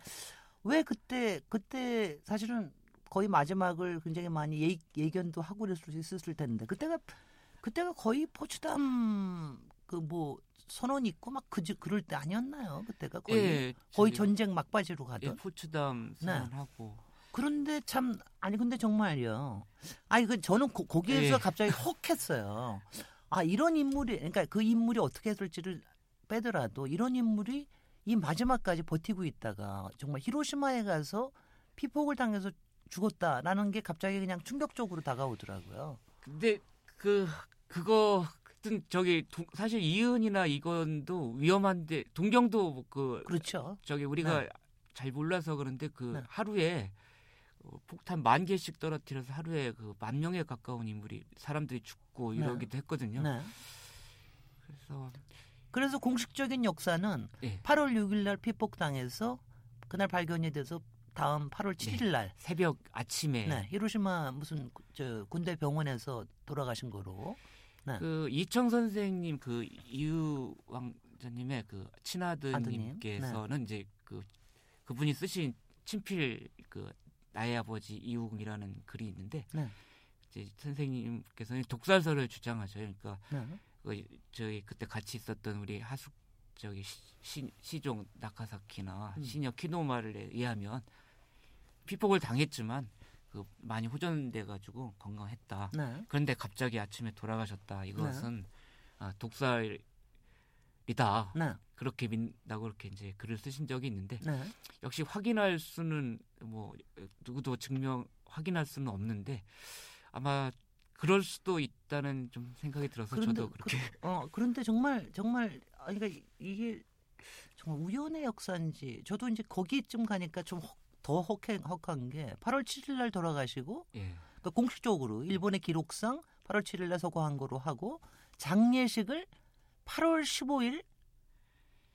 왜 그때 그때 사실은 거의 마지막을 굉장히 많이 예, 예견도 하고 그랬을 수 있었을 텐데 그때가 그때가 거의 포츠담 그 뭐 선언 있고 막 그지 그럴 때 아니었나요? 그때가 거의 예, 거의 전쟁 막바지로 예, 가던. 포츠담 네. 선언하고 그런데 참 아니 근데 정말요. 아니 그 저는 거, 거기에서 예. 갑자기 헉했어요. 아 이런 인물이 그러니까 그 인물이 어떻게 했을지를 빼더라도 이런 인물이 이 마지막까지 버티고 있다가 정말 히로시마에 가서 피폭을 당해서 죽었다라는 게 갑자기 그냥 충격적으로 다가오더라고요. 근데 그 그거 하여튼 저기 동- 사실 이은이나 이건도 위험한데 동경도 그 그렇죠. 저기 우리가 네. 잘 몰라서 그런데 그 네. 하루에 어, 폭탄 만 개씩 떨어뜨려서 하루에 그 만 명에 가까운 인물이 사람들이 죽고 네. 이러기도 했거든요. 네. 그래서 그래서 공식적인 역사는 예, 8월 6일 날 피폭당해서 그날 발견이 돼서 다음 8월 7일 날 새벽 아침에 네, 히로시마 무슨 그- 저 군대 병원에서 돌아가신 거로. 그 이청 선생님 그 이유 왕자님의 그 친아드님께서는 이제 그 그분이 쓰신 친필 그 나의 아버지 이웅이라는 글이 있는데 네. 이제 선생님께서는 독살설을 주장하셔요. 그러니까 네. 그 저희 그때 같이 있었던 우리 하숙 저기 시, 시, 시종 나카사키나 음. 시녀 키노마를 의하면 피폭을 당했지만 그 많이 호전돼 가지고 건강했다. 네. 그런데 갑자기 아침에 돌아가셨다. 이것은 네. 아, 독살이다. 네. 그렇게 믿다고 그렇게 이제 글을 쓰신 적이 있는데 네. 역시 확인할 수는 뭐 누구도 증명 확인할 수는 없는데 아마 그럴 수도 있다는 좀 생각이 들어서 그런데 저도 그렇게 어 그런데 정말 정말 아 그러니까 이게 정말 우연의 역사인지 저도 이제 거기쯤 가니까 좀 더 헉한 게 8월 7일 날 돌아가시고 예. 그러니까 공식적으로 일본의 기록상 8월 7일 날 서거한 거로 하고 장례식을 8월 15일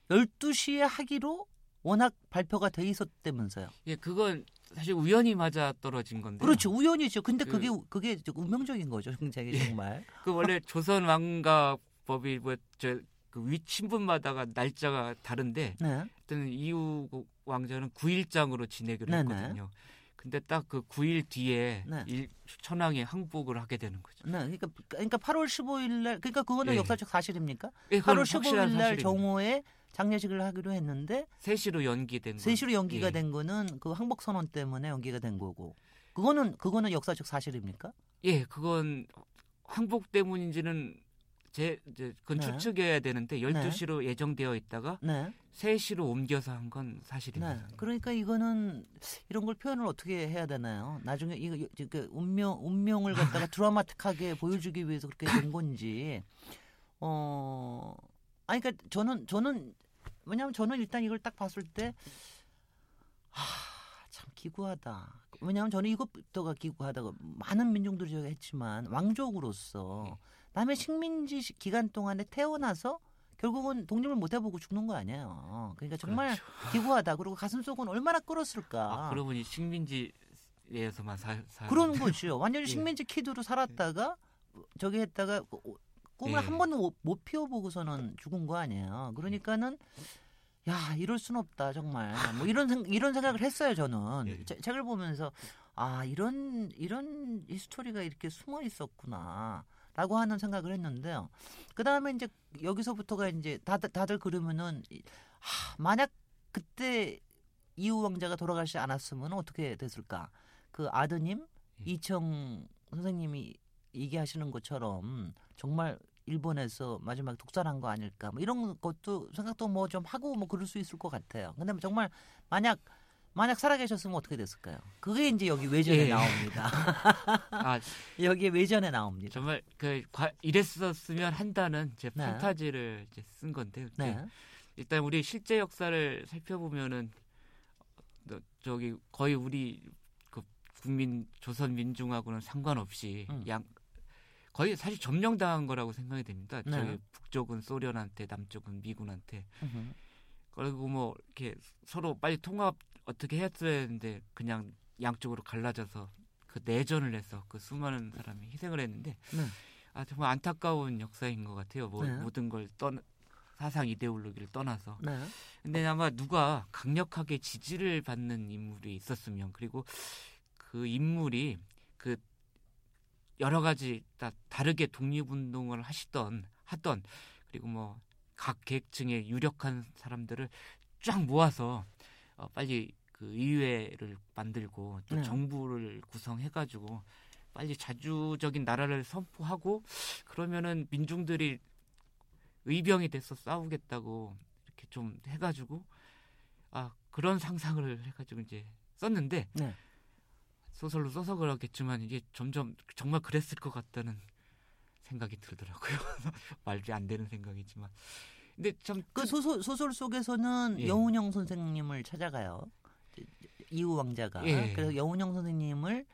12시에 하기로 워낙 발표가 돼 있었다면서요. 예, 그건 사실 우연히 맞아 떨어진 건데. 그렇죠. 우연이죠. 근데 그- 그게 그게 운명적인 거죠. 굉장히 예. 정말. 그 원래 조선 왕가법이 뭐저 그 위친분마다가 날짜가 다른데 네. 하여튼 이후 왕자는 9일장으로 지내기로 네네. 했거든요. 근데 딱 그 9일 뒤에 네. 일, 천황이 항복을 하게 되는 거죠. 네. 그러니까 그러니까 8월 15일 날 그러니까 그거는 예. 역사적 사실입니까? 예, 그건 8월 확실한 15일 날 사실입니다. 정오에 장례식을 하기로 했는데 3시로 연기된 거. 3시로 연기가 예. 된 거는 그 항복 선언 때문에 연기가 된 거고. 그거는 그거는 역사적 사실입니까? 예, 그건 항복 때문인지는 제 이제 그건 네. 추측해야 되는데 12시로 예정되어 있다가 네. 3시로 옮겨서 한건 네. 사실입니다. 그러니까 이거는 이런 걸 표현을 어떻게 해야 되나요? 나중에 이거 그 운명 운명을 갖다가 드라마틱하게 보여주기 위해서 그렇게 된 건지 어 아니 그러니까 저는 저는 왜냐하면 저는 일단 이걸 딱 봤을 때 아, 참 기구하다. 왜냐하면 저는 이것부터가 기구하다고 많은 민중들이 저가 했지만 왕족으로서 남의 식민지 시- 기간 동안에 태어나서 결국은 독립을 못 해보고 죽는 거 아니에요. 그러니까 정말 기구하다. 그리고 가슴 속은 얼마나 끓었을까. 아, 그러고 보니 식민지에서만 사, 사 그런 거죠. 완전히 예. 식민지 키드로 살았다가 저기 했다가 오- 꿈을 예. 한 번도 못, 못 피워보고서는 죽은 거 아니에요. 그러니까는 야 이럴 순 없다 정말. 뭐 이런 생, 이런 생각을 했어요 저는 예. 제- 책을 보면서 아 이런 이런 히스토리가 이렇게 숨어 있었구나. 라고 하는 생각을 했는데요. 그 다음에 이제 여기서부터가 이제 다들, 다들 그러면은, 이- 하, 만약 그때 이후 왕자가 돌아가지 않았으면 어떻게 됐을까? 그 아드님, 예. 이청 선생님이 얘기하시는 것처럼 정말 일본에서 마지막에 독살한 거 아닐까? 뭐 이런 것도 생각도 뭐 좀 하고 뭐 그럴 수 있을 것 같아요. 근데 정말 만약 만약 살아계셨으면 어떻게 됐을까요? 그게 이제 여기 외전에 예. 나옵니다. 아, 여기에 외전에 나옵니다. 정말 그 과- 이랬었으면 한다는 제 네. 판타지를 이제 쓴 건데 네. 일단 우리 실제 역사를 살펴보면은 어, 저기 거의 우리 그 국민 조선 민중하고는 상관없이 음. 양 거의 사실 점령당한 거라고 생각이 됩니다. 네. 저기 북쪽은 소련한테 남쪽은 미군한테. 그리고 뭐 이렇게 서로 빨리 통합 어떻게 했어야 했는데 그냥 양쪽으로 갈라져서 그 내전을 해서 그 수많은 사람이 희생을 했는데 네. 아 정말 안타까운 역사인 것 같아요. 뭐 네. 모든 걸 떠나 사상 이데올로기를 떠나서 네. 근데 아마 누가 강력하게 지지를 받는 인물이 있었으면 그리고 그 인물이 그 여러 가지 다 다르게 독립운동을 하시던 하던 그리고 뭐 각 계층의 유력한 사람들을 쫙 모아서 어, 빨리 그 의회를 만들고 또 네. 정부를 구성해가지고 빨리 자주적인 나라를 선포하고 그러면은 민중들이 의병이 돼서 싸우겠다고 이렇게 좀 해가지고 아 그런 상상을 해가지고 이제 썼는데 네. 소설로 써서 그렇겠지만 이게 점점 정말 그랬을 것 같다는 생각이 들더라고요. 말이 안 되는 생각이지만 근데 참그 소설 소설 속에서는 예. 여운형 선생님을 찾아가요. 이후 왕자가. 예. 그래서 여운형 선생님을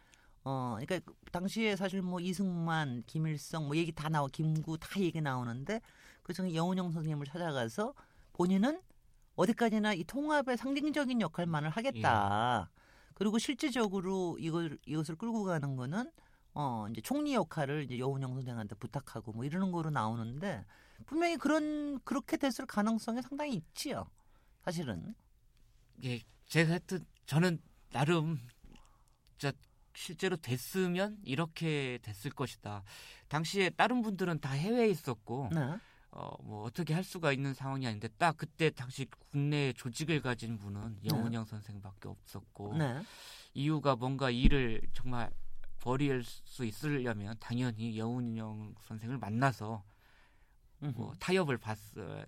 어 그러니까 당시에 사실 뭐 이승만, 김일성 뭐 얘기 다 나와 김구 다 얘기 나오는데 그 중에 여운형 선생님을 찾아가서 본인은 어디까지나 이 통합의 상징적인 역할만을 하겠다. 그리고 실질적으로 이걸 이것을 끌고 가는 거는 어 이제 총리 역할을 이제 여운형 선생한테 부탁하고 뭐 이러는 거로 나오는데 분명히 그런 그렇게 됐을 가능성이 상당히 있지요. 사실은. 예, 제가 하여튼 저는 나름 진짜 실제로 됐으면 이렇게 됐을 것이다. 당시에 다른 분들은 다 해외에 있었고 네. 어, 뭐 어떻게 할 수가 있는 상황이 아닌데 딱 그때 당시 국내 조직을 가진 분은 여운영 선생밖에 없었고 네. 이유가 뭔가 일을 정말 벌일 수 있으려면 당연히 여운영 선생을 만나서 뭐 타협을 받어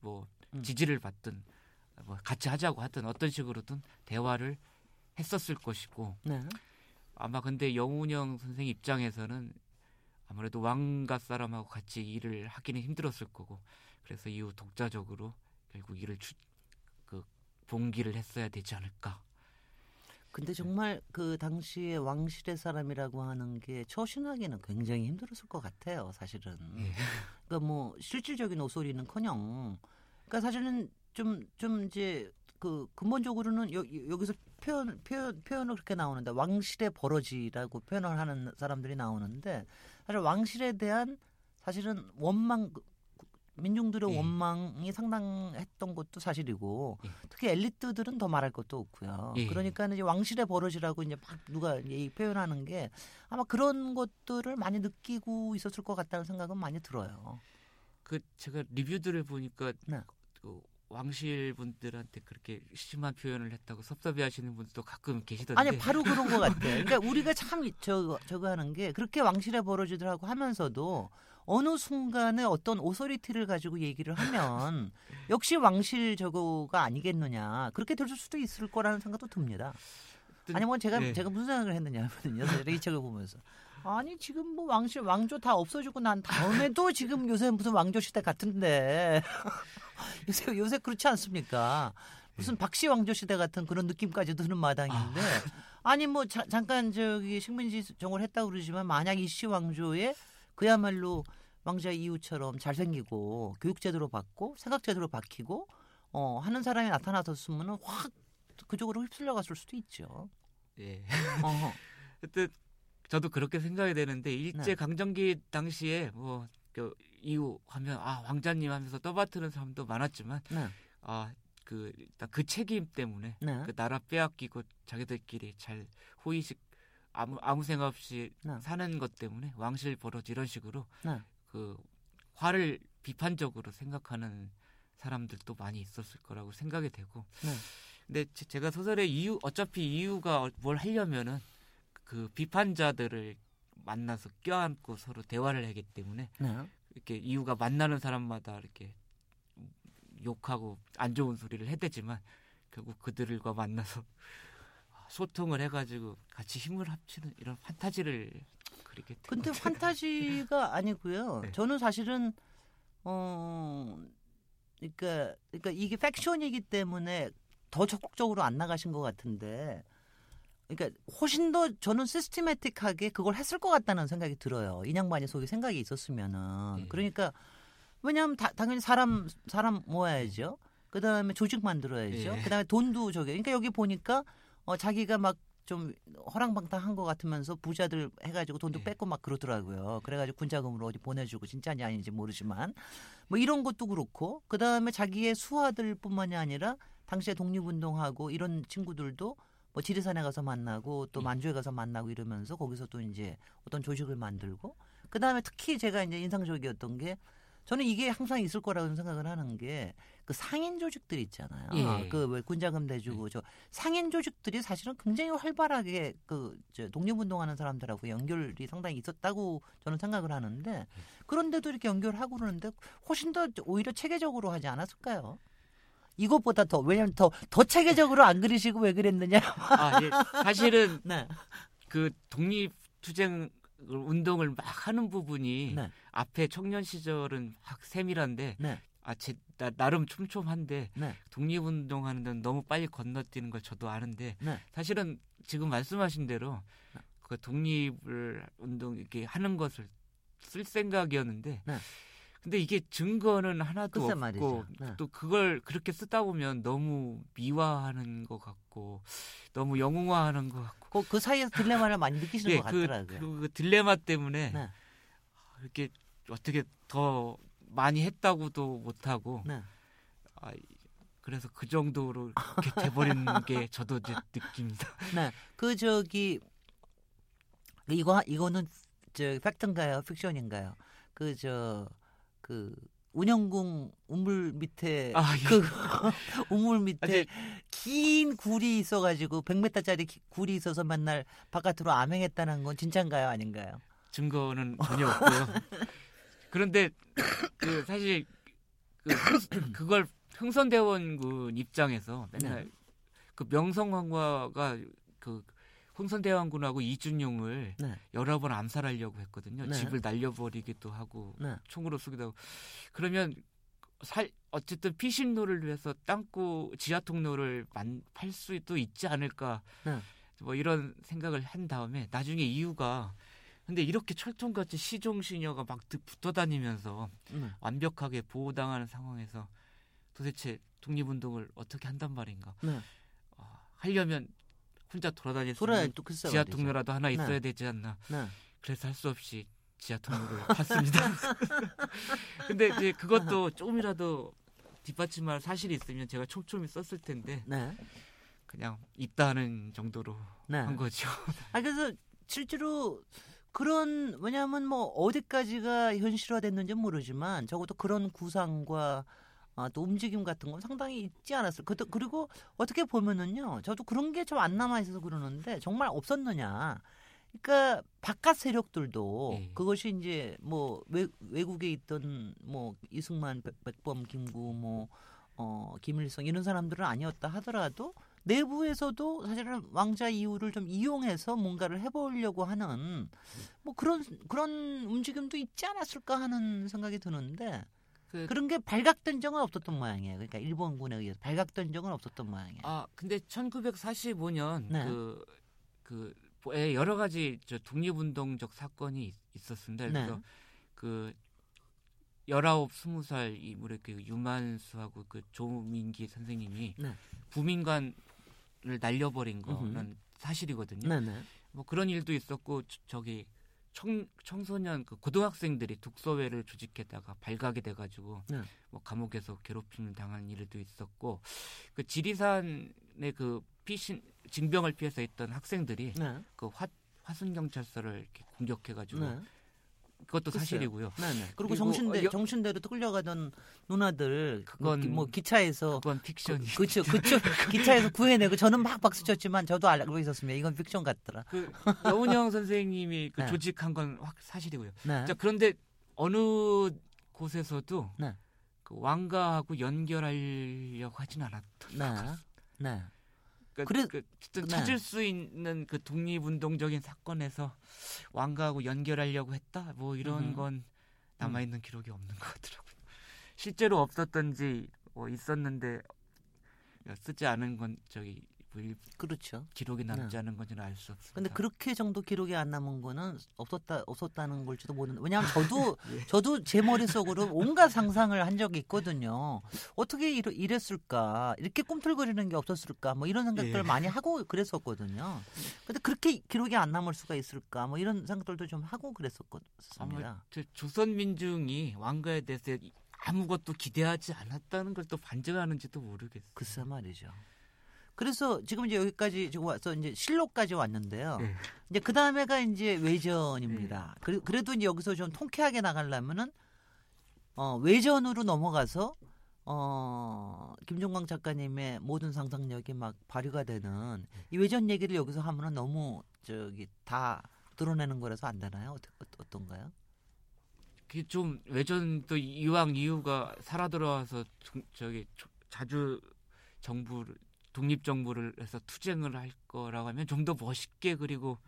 뭐 음. 지지를 받든 뭐 같이 하자고 하든 어떤 식으로든 대화를 했었을 것이고 네. 아마 근데 여운영 선생 입장에서는 아무래도 왕가 사람하고 같이 일을 하기는 힘들었을 거고 그래서 이후 독자적으로 결국 일을 추, 그 봉기를 했어야 되지 않을까. 근데 정말 그 당시에 왕실의 사람이라고 하는 게 처신하기는 굉장히 힘들었을 것 같아요, 사실은. 예. 그러니까 뭐 실질적인 오소리는커녕, 그러니까 사실은 좀좀 이제 그 근본적으로는 여, 여기서 표현, 표현 표현을 그렇게 나오는데 왕실의 버러지라고 표현을 하는 사람들이 나오는데 사실 왕실에 대한 사실은 원망 민중들의 예. 원망이 상당했던 것도 사실이고 예. 특히 엘리트들은 더 말할 것도 없고요. 예. 그러니까 이제 왕실의 버러지라고 이제 막 누가 이 표현하는 게 아마 그런 것들을 많이 느끼고 있었을 것 같다는 생각은 많이 들어요. 그 제가 리뷰들을 보니까 네. 그 왕실 분들한테 그렇게 심한 표현을 했다고 섭섭해하시는 분들도 가끔 계시던데. 아니 바로 그런 것 같아. 그러니까 우리가 참 저거 저거 하는 게 그렇게 왕실의 버러지들하고 하면서도 어느 순간에 어떤 오소리티를 가지고 얘기를 하면 역시 왕실 저거가 아니겠느냐 그렇게 될 수도 있을 거라는 생각도 듭니다. 아니면 제가 네. 제가 무슨 생각을 했느냐면요 이 책을 보면서 아니 지금 뭐 왕실 왕조 다 없어지고 난 다음에도 지금 요새 무슨 왕조 시대 같은데 요새 요새 그렇지 않습니까? 무슨 박씨 왕조 시대 같은 그런 느낌까지 드는 마당인데 아니 뭐 자- 잠깐 저기 식민지 정을 했다고 그러지만 만약 이씨 왕조에 그야말로 왕자 이후처럼 잘생기고 교육 제대로 받고 생각 제대로 박히고 어 하는 사람이 나타났었으면은 확 그쪽으로 휩쓸려 갔을 수도 있죠. 예. 어허. 하여튼 저도 그렇게 생각이 되는데 일제 네. 강점기 당시에 뭐 그 이후 하면 아 왕자님 하면서 떠받드는 사람도 많았지만 네. 아그 일단 그 책임 때문에 네. 그 나라 빼앗기고 자기들끼리 잘 호의식 아무 아무 생각 없이 네. 사는 것 때문에 왕실 버릇 이런 식으로 네. 그 화를 비판적으로 생각하는 사람들도 많이 있었을 거라고 생각이 되고 네. 근데 제- 제가 소설의 이유 어차피 이유가 뭘 하려면은 그 비판자들을 만나서 껴안고 서로 대화를 하기 때문에 네. 이렇게 이유가 만나는 사람마다 이렇게 욕하고 안 좋은 소리를 해대지만 결국 그들과 만나서 소통을 해가지고 같이 힘을 합치는 이런 판타지를 그리게 된 근데. 판타지가 아니고요. 네. 저는 사실은 어 그러니까 그러니까 이게 팩션이기 때문에 더 적극적으로 안 나가신 것 같은데 그러니까 훨씬 더 저는 시스테매틱하게 그걸 했을 것 같다는 생각이 들어요. 인양반이 속에 생각이 있었으면은 예. 그러니까 왜냐하면 다, 당연히 사람 사람 모아야죠. 그 다음에 조직 만들어야죠. 예. 그 다음에 돈도 저기. 그러니까 여기 보니까 어, 자기가 막 좀 허랑방탕한 것 같으면서 부자들 해가지고 돈도 예. 뺏고 막 그러더라고요. 그래가지고 군자금으로 어디 보내주고 진짜인지 아닌지 모르지만 뭐 이런 것도 그렇고 그 다음에 자기의 수하들뿐만이 아니라 당시에 독립운동하고 이런 친구들도 뭐 지리산에 가서 만나고 또 예. 만주에 가서 만나고 이러면서 거기서 또 이제 어떤 조직을 만들고 그 다음에 특히 제가 이제 인상적이었던 게 저는 이게 항상 있을 거라고 생각을 하는 게 그 상인 조직들 있잖아요. 예. 그왜 군자금 대주고 저 상인 조직들이 사실은 굉장히 활발하게 그저 독립운동하는 사람들하고 연결이 상당히 있었다고 저는 생각을 하는데 그런데도 이렇게 연결하고 그러는데 훨씬 더 오히려 체계적으로 하지 않았을까요? 이것보다 더 왜냐면 더 더 체계적으로 안 그리시고 왜 그랬느냐? 아, 예. 사실은 네. 그 독립 투쟁 운동을 막 하는 부분이 네. 앞에 청년 시절은 막 세밀한데 네. 아, 제, 나, 나름 촘촘한데 네. 독립운동 하는 데는 너무 빨리 건너뛰는 걸 저도 아는데 네. 사실은 지금 말씀하신 대로 그 독립을 운동 이렇게 하는 것을 쓸 생각이었는데 네. 근데 이게 증거는 하나도 없고 말이죠. 네. 또 그걸 그렇게 쓰다 보면 너무 미화하는 것 같고 너무 영웅화하는 것 같고 그, 그 사이에서 딜레마를 많이 느끼시는 것 그, 같더라고요. 그, 그 딜레마 때문에 네. 이렇게 어떻게 더 많이 했다고도 못하고 네. 아, 그래서 그 정도로 이렇게 돼버리는 게 저도 이제 느낍니다. 네. 그 저기 이거 이거는 저 팩트인가요? 픽션인가요? 그 저 그 운영궁 우물 밑에 아, 예. 그 우물 밑에 아직- 긴 굴이 있어가지고 100m짜리 굴이 있어서 맨날 바깥으로 암행했다는 건 진짜인가요, 아닌가요? 증거는 전혀 없고요. 그런데 그 사실 그 흥- 그걸 흥선대원군 입장에서 맨날 네. 그 명성황후가 그 흥선대원군하고 이준용을 네, 여러 번 암살하려고 했거든요. 네. 집을 날려버리기도 하고 네, 총으로 쏘기도 하고 그러면 살 어쨌든 피신로를 위해서 땅구 지하 통로를 팔 수도 있지 않을까 네. 뭐 이런 생각을 한 다음에 나중에 이유가 근데 이렇게 철통같이 시종 시녀가 막 드- 붙어 다니면서 네. 완벽하게 보호당하는 상황에서 도대체 독립운동을 어떻게 한단 말인가 네. 아, 하려면 혼자 돌아다닐 또 글쎄 지하. 통로라도 하나 네. 있어야 되지 않나. 네. 그래서 할 수 없이 지하 통로를 팠습니다. 근데 이제 그것도 조금이라도 뒷받침할 사실이 있으면 제가 촘촘히 썼을 텐데 네. 그냥 있다는 정도로 네. 한 거죠. 아 그래서 실제로 그런 왜냐하면 뭐 어디까지가 현실화됐는지 는 모르지만 적어도 그런 구상과 아, 또 움직임 같은 건 상당히 있지 않았을. 그 그리고 어떻게 보면은요, 저도 그런 게 좀 안 남아 있어서 그러는데 정말 없었느냐. 그러니까 바깥 세력들도 예. 그것이 이제 뭐 외, 외국에 있던 뭐 이승만, 백- 백범, 김구, 뭐 어, 김일성 이런 사람들은 아니었다 하더라도 내부에서도 사실은 왕자 이후를 좀 이용해서 뭔가를 해보려고 하는 뭐 그런 그런 움직임도 있지 않았을까 하는 생각이 드는데 그, 그런 게 발각된 적은 없었던 모양이에요. 그러니까 일본군에 의해서 발각된 적은 없었던 모양이에요. 아 근데 1945년 네. 그, 그 예, 여러 가지 저 독립운동적 사건이 있- 있었습니다. 네. 그래서 그 열아홉 스무 살 이물의 그 유만수하고 그 조민기 선생님이 네. 부민관을 날려버린 거는. 사실이거든요. 뭐 그런 일도 있었고 저- 저기 청, 청소년 그 고등학생들이 독서회를 조직했다가 발각이 돼가지고 네. 뭐 감옥에서 괴롭힘을 당한 일도 있었고 그 지리산의 그 피신 징병을 피해서 있던 학생들이 네. 그 화, 화순 경찰서를 공격해가지고 네. 그것도 글쎄요. 사실이고요. 네네. 그리고 그리고 정신대 어, 여- 정신대로 끌려가던 누나들 그건- 뭐, 기- 뭐 기차에서 그건 픽션이. 그, 그쵸 그쵸 기차에서 구해내고 저는 막 박수 쳤지만 저도 알고 있었습니다. 이건 픽션 같더라. 그 여운영 선생님이 그 네. 조직한 건 확 사실이고요. 네. 자 그런데 어느 곳에서도 네. 그 왕가하고 연결하려고 하진 않았던 네. 네. 그러니까 그래- 그 네. 찾을 수 있는 그 독립운동적인 사건에서 왕가하고 연결하려고 했다 뭐 이런 음. 건 남아 있는 기록이 없는 것 같더라고요. 실제로 없었던지 뭐 있었는데 쓰지 않은 건 저기 뭐 일- 그렇죠. 기록이 남지 네. 않은 건지는 알 수 없습니다. 근데 그렇게 정도 기록이 안 남은 거는 없었다 없었다는 걸지도 모르는. 왜냐하면 저도 저도 제 머릿속으로 온갖 상상을 한 적이 있거든요. 어떻게 이러, 이랬을까? 이렇게 꿈틀거리는 게 없었을까? 뭐 이런 생각들을 예. 많이 하고 그랬었거든요. 근데 그렇게 기록이 안 남을 수가 있을까? 뭐 이런 생각들도 좀 하고 그랬었습니다. 조선 민중이 왕가에 대해서 이- 아무것도 기대하지 않았다는 걸 또 반증하는지도 모르겠어요. 글쎄 말이죠. 그래서 지금 이제 여기까지 지금 와서 이제 실록까지 왔는데요. 네. 이제 그 다음에가 이제 외전입니다. 그래, 그래 도 이제 여기서 좀 통쾌하게 나가려면은 어, 외전으로 넘어가서 어, 김종광 작가님의 모든 상상력이 막 발휘가 되는 이 외전 얘기를 여기서 하면은 너무 저기 다 드러내는 거라서 안 되나요? 어떠, 어떤가요? 그게 좀 외전도 이왕 이유가 살아 들어와서 중- 저기 조- 자주 정부를 독립 정부를 해서 투쟁을 할 거라고 하면 좀 더 멋있게 그리고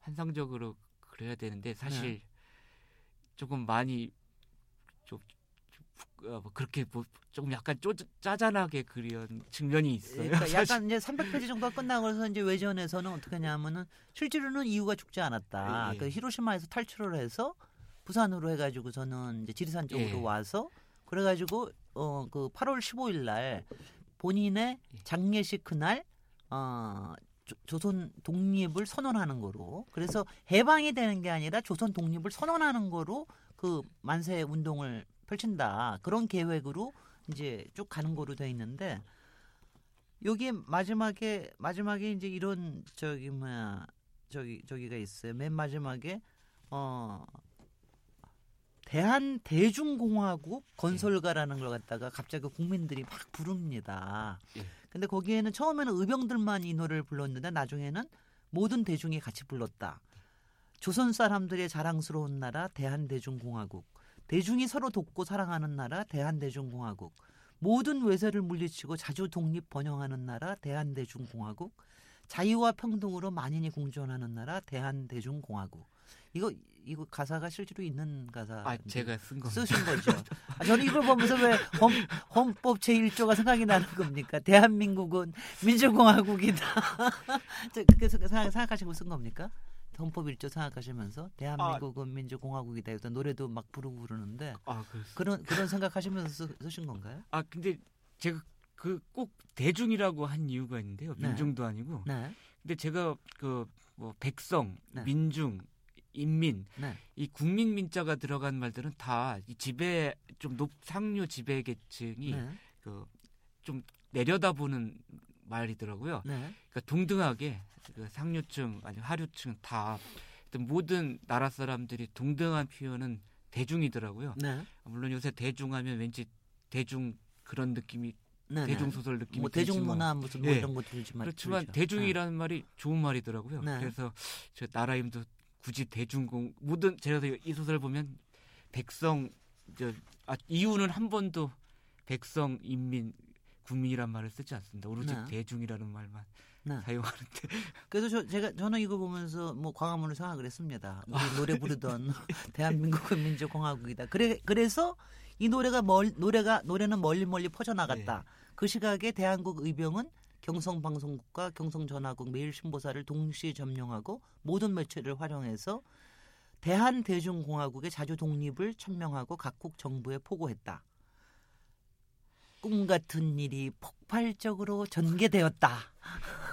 환상적으로 그래야 되는데 사실 네. 조금 많이 좀, 어, 뭐 그렇게 뭐 조금 약간 쪼, 짜잔하게 그리는 측면이 있어요. 그러니까. 약간 이제 300페이지 정도가 끝나고 나서 이제 외전에서는 어떻게 하냐면은 실제로는 이유가 죽지 않았다. 예, 예. 그 히로시마에서 탈출을 해서 부산으로 해가지고 저는 이제 지리산 쪽으로 예. 와서 그래가지고 어 그 8월 15일 날 본인의 예. 장례식 그날 어 조- 조선 독립을 선언하는 거로. 그래서 해방이 되는 게 아니라 조선 독립을 선언하는 거로 그 만세 운동을 펼친다. 그런 계획으로 이제 쭉 가는 거로 돼 있는데 여기 마지막에 마지막에 이제 이런 저기 뭐야 저기 저기가 있어요. 맨 마지막에 어 대한 대중공화국 건설가라는 걸 갖다가 갑자기 국민들이 막 부릅니다. 예. 근데 거기에는 처음에는 의병들만 이 노래를 불렀는데 나중에는 모든 대중이 같이 불렀다. 조선 사람들의 자랑스러운 나라 대한대중공화국. 대중이 서로 돕고 사랑하는 나라 대한대중공화국. 모든 외세를 물리치고 자주 독립 번영하는 나라 대한대중공화국. 자유와 평등으로 만인이 공존하는 나라 대한대중공화국. 이거 이거 가사가 실제로 있는 가사. 아 제가 쓴 거. 쓰신 거죠. 아, 저는 이걸 보면서 왜 헌, 헌법 제1조가 생각이 나는 겁니까? 대한민국은 민주공화국이다. 저 그렇게 생각, 생각하시고 쓴 겁니까? 헌법 1조 생각하시면서 대한민국은 민주공화국이다. 일단 노래도 막 부르고 그러는데 아 그. 그런 그런 생각하시면서 쓰, 쓰신 건가요? 아 근데 제가 그 꼭 대중이라고 한 이유가 있는데요. 네. 민중도 아니고. 네. 근데 제가 그 뭐 백성, 네. 민중, 인민 네. 이 국민 민자가 들어간 말들은 다 이 지배 좀 높 상류 지배 계층이 네. 그좀 내려다보는 말이더라고요. 네. 그러니까 동등하게 그 상류층 아니 하류층 다 모든 나라 사람들이 동등한 표현은 대중이더라고요. 네. 물론 요새 대중하면 왠지 대중 그런 느낌이 네. 대중 소설 느낌이 뭐 대중문화 무슨 뭐 예. 이런 거 들지만 그렇지만 들죠. 대중이라는 말이 좋은 말이더라고요. 네. 그래서 저 나라임도 굳이 대중공 모든 제가 이 소설을 보면 백성 저 아, 이유는 한 번도 백성 인민 국민이란 말을 쓰지 않습니다. 오로지 네. 대중이라는 말만 네. 사용하는데 그래서 저, 제가 저는 이거 보면서 뭐 광화문을 생각을 했습니다. 우리 노래 부르던 대한민국은 민주공화국이다. 그래 그래서 이 노래가 멀 노래가 노래는 멀리 멀리 퍼져 나갔다. 그 시각에 대한국 의병은 경성방송국과 경성전화국 매일신보사를 동시에 점령하고 모든 매체를 활용해서 대한대중공화국의 자주 독립을 천명하고 각국 정부에 포고했다. 꿈 같은 일이 폭발적으로 전개되었다.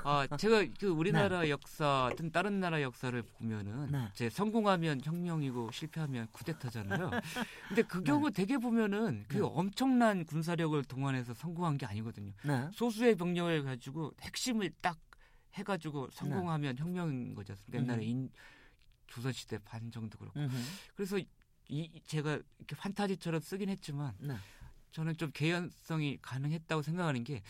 아 제가 그 우리나라 역사 든 다른 나라 역사를 보면은 네. 제 성공하면 혁명이고 실패하면 쿠데타잖아요. 근데 그 경우 되게 보면은 그 네. 엄청난 군사력을 동원해서 성공한 게 아니거든요. 네. 소수의 병력을 가지고 핵심을 딱 해가지고 성공하면 혁명인 않습니까? 옛날에 네. 음. 인, 조선시대 반정도 그렇고. 음흠. 그래서 이 제가 이렇게 판타지처럼 쓰긴 했지만 네. 저는 좀 개연성이 가능했다고 생각하는 게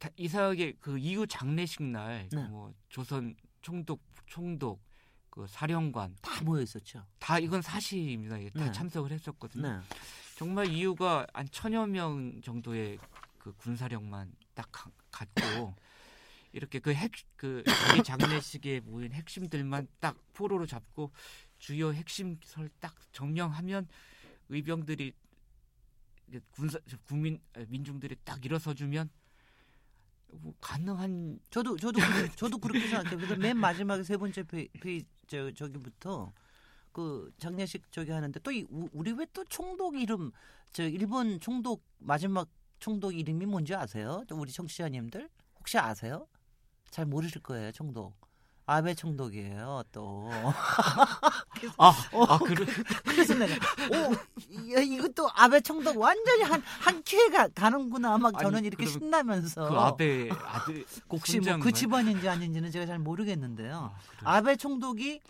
다- 이상하게 그 이후 장례식 날 네. 뭐 조선 총독 총독 그 사령관 다 모여 있었죠. 다 이건 사실입니다. 다 네. 참석을 했었거든요. 네. 정말 이유가 한 천여 명 정도의 그 군사력만 딱 가- 갖고 이렇게 그 핵 그 자기 장례식에 모인 핵심들만 딱 포로로 잡고 주요 핵심설 딱 점령하면 의병들이 군사 국민 아, 민중들이 딱 일어서 주면 뭐 가능한 저도 저도 저도 그렇게 생각해요. 그래서 맨 마지막에 세 번째 페이, 페이 저 저기부터 그 장례식 저기 하는데 또 이, 우- 우리 왜 또 총독 이름 저 일본 총독 마지막 총독 이름이 뭔지 아세요? 또 우리 청취자님들 혹시 아세요? 잘 모르실 거예요, 총독. 아베 총독이에요, 또. 아, 어, 아 그래 그래서 내가 오 야, 이것도 아베 총독 완전히 한한 큐에가 가는구나 막 저는 아니, 이렇게 그럼 신나면서 그 아베 아들 혹시 뭐 그 집안인지 아닌지는 제가 잘 모르겠는데요. 아, 그래. 아베 총독이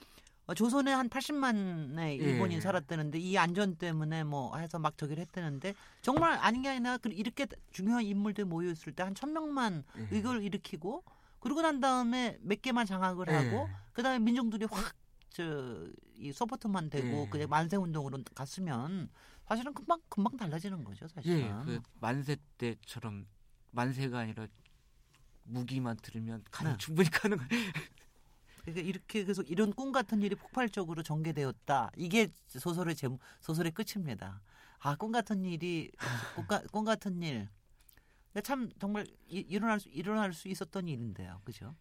어, 조선에 한 80만의 일본인 예. 살았다는데 이 안전 때문에 뭐 해서 막 저기를 했다는데 정말 아닌 게 아니라 그 이렇게 중요한 인물들 모여 있을 때 한 천명만 예. 이걸 일으키고 그러고 난 다음에 몇 개만 장악을 예. 하고 그다음에 민중들이 확 저이 서포트만 되고 예. 그냥 만세 운동으로 갔으면 사실은 금방 금방 달라지는 거죠 사실은. 예, 그 만세 때처럼 만세가 아니라 무기만 들으면 가능, 네. 충분히 가능. 그러니까 이렇게 그래서 이런 꿈 같은 일이 폭발적으로 전개되었다. 이게 소설의 제목, 소설의 끝입니다. 아, 꿈 같은 일이 꿈, 가- 꿈 같은 일. 근데 참 정말 이, 일어날 수 일어날 수 있었던 일인데요. 그죠?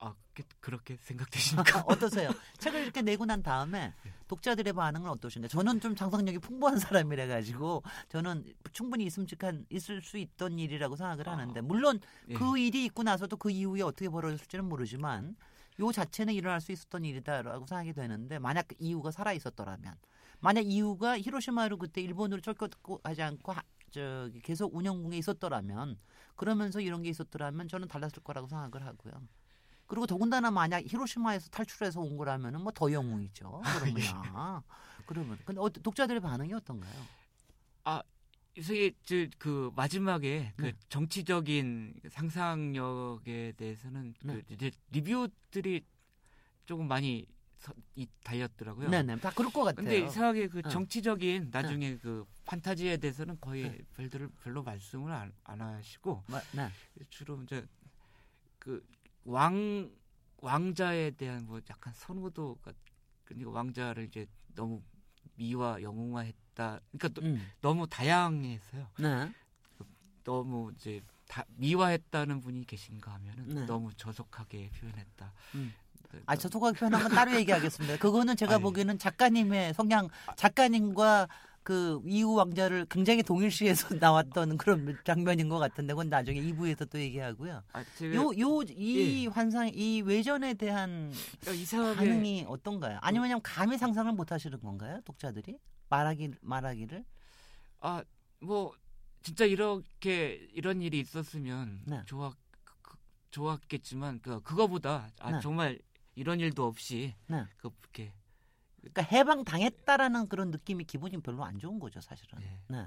아, 그- 그렇게 생각되십니까? 어떠세요? 책을 이렇게 내고 난 다음에 독자들의 반응은 어떠신가요? 저는 좀 상상력이 풍부한 사람이라 가지고 저는 충분히 있음직한 있을 수 있던 일이라고 생각을 하는데 물론 예. 그 일이 있고 나서도 그 이후에 어떻게 벌어졌을지는 모르지만 요 자체는 일어날 수 있었던 일이다라고 생각이 되는데 만약 그 이유가 살아 있었더라면 만약 이유가 히로시마로 그때 일본으로 쫓겨고 하지 않고 하- 저기 계속 운영궁에 있었더라면 그러면서 이런 게 있었더라면 저는 달랐을 거라고 생각을 하고요. 그리고 더군다나 만약 히로시마에서 탈출해서 온 거라면은 뭐 더 영웅이죠. 그러면 그러면 근데 어, 독자들의 반응이 어떤가요? 이게 그 마지막에 네. 그 정치적인 상상력에 대해서는 네. 그 이제 리뷰들이 조금 많이 이, 달렸더라고요. 네네 다 그럴 것 같아요. 근데 이상하게 그 네. 정치적인 나중에 그 판타지에 대해서는 거의 네. 별들 별로 말씀을 안, 안 하시고 마- 네. 주로 이제 그 왕 왕자에 대한 뭐 약간 선호도가 그러니까 왕자를 이제 너무 미화 영웅화했다. 그러니까 또 음. 너무 다양해서요. 네. 너무 이제 다 미화했다는 분이 계신가 하면은 네. 너무 저속하게 표현했다. 음. 그- 아, 저 소각 표현한 건 따로 얘기하겠습니다. 그거는 제가 아니. 보기에는 작가님의 성향, 작가님과 그 이후 왕자를 굉장히 동일시해서 나왔던 그런 장면인 것 같은데 그건 나중에 2부에서 또 얘기하고요. 아, 제가 요요이 예. 환상 이 외전에 대한 이상하게 반응이 어떤가요? 아니면 그냥 감히 상상을 못 하시는 건가요? 독자들이 말하기 말하기를 아 뭐 진짜 이렇게 이런 일이 있었으면 네. 좋았 그- 좋았겠지만 그 그거보다 아 네. 정말 이런 일도 없이 네. 그 이렇게 그러니까 해방 당했다라는 그런 느낌이 기분이 별로 안 좋은 거죠, 사실은. 예. 네.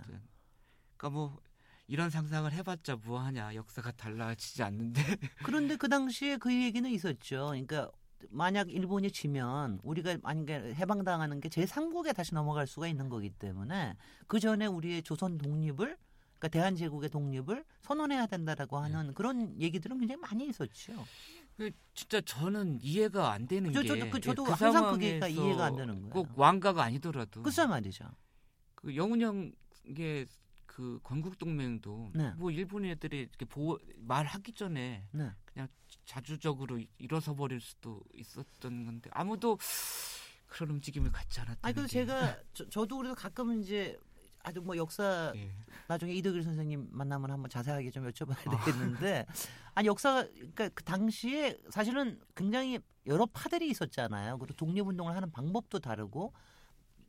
그러니까 뭐 이런 상상을 해봤자 뭐하냐 역사가 달라지지 않는데 그런데 그 당시에 그 얘기는 있었죠. 그러니까 만약 일본이 지면 우리가 만약에 해방당하는 게 제3국에 다시 넘어갈 수가 있는 거기 때문에 그 전에 우리의 조선 독립을 그러니까 대한제국의 독립을 선언해야 된다라고 하는 그런 얘기들은 굉장히 많이 있었죠. 그 진짜 저는 이해가 안 되는 저- 게 저도 그- 예, 저도 그 항상 그게 상황에서 이해가 안 되는 거예요. 꼭 왕가가 아니더라도 글쎄 말이죠. 그 영운형의 그 건국 동맹도 네. 뭐 일본 애들이 이렇게 보호, 말하기 전에 네. 자주적으로 일어서 버릴 수도 있었던 건데 아무도 그런 움직임을 갖지 않았다. 아니 그래서 제가 저, 저도 그래서 가끔 이제 아주 뭐 역사 예. 나중에 이덕일 선생님 만나면 한번 자세하게 좀 여쭤봐야 되겠는데 아니 역사가 그러니까 그 당시에 사실은 굉장히 여러 파들이 있었잖아요. 그리고 독립운동을 하는 방법도 다르고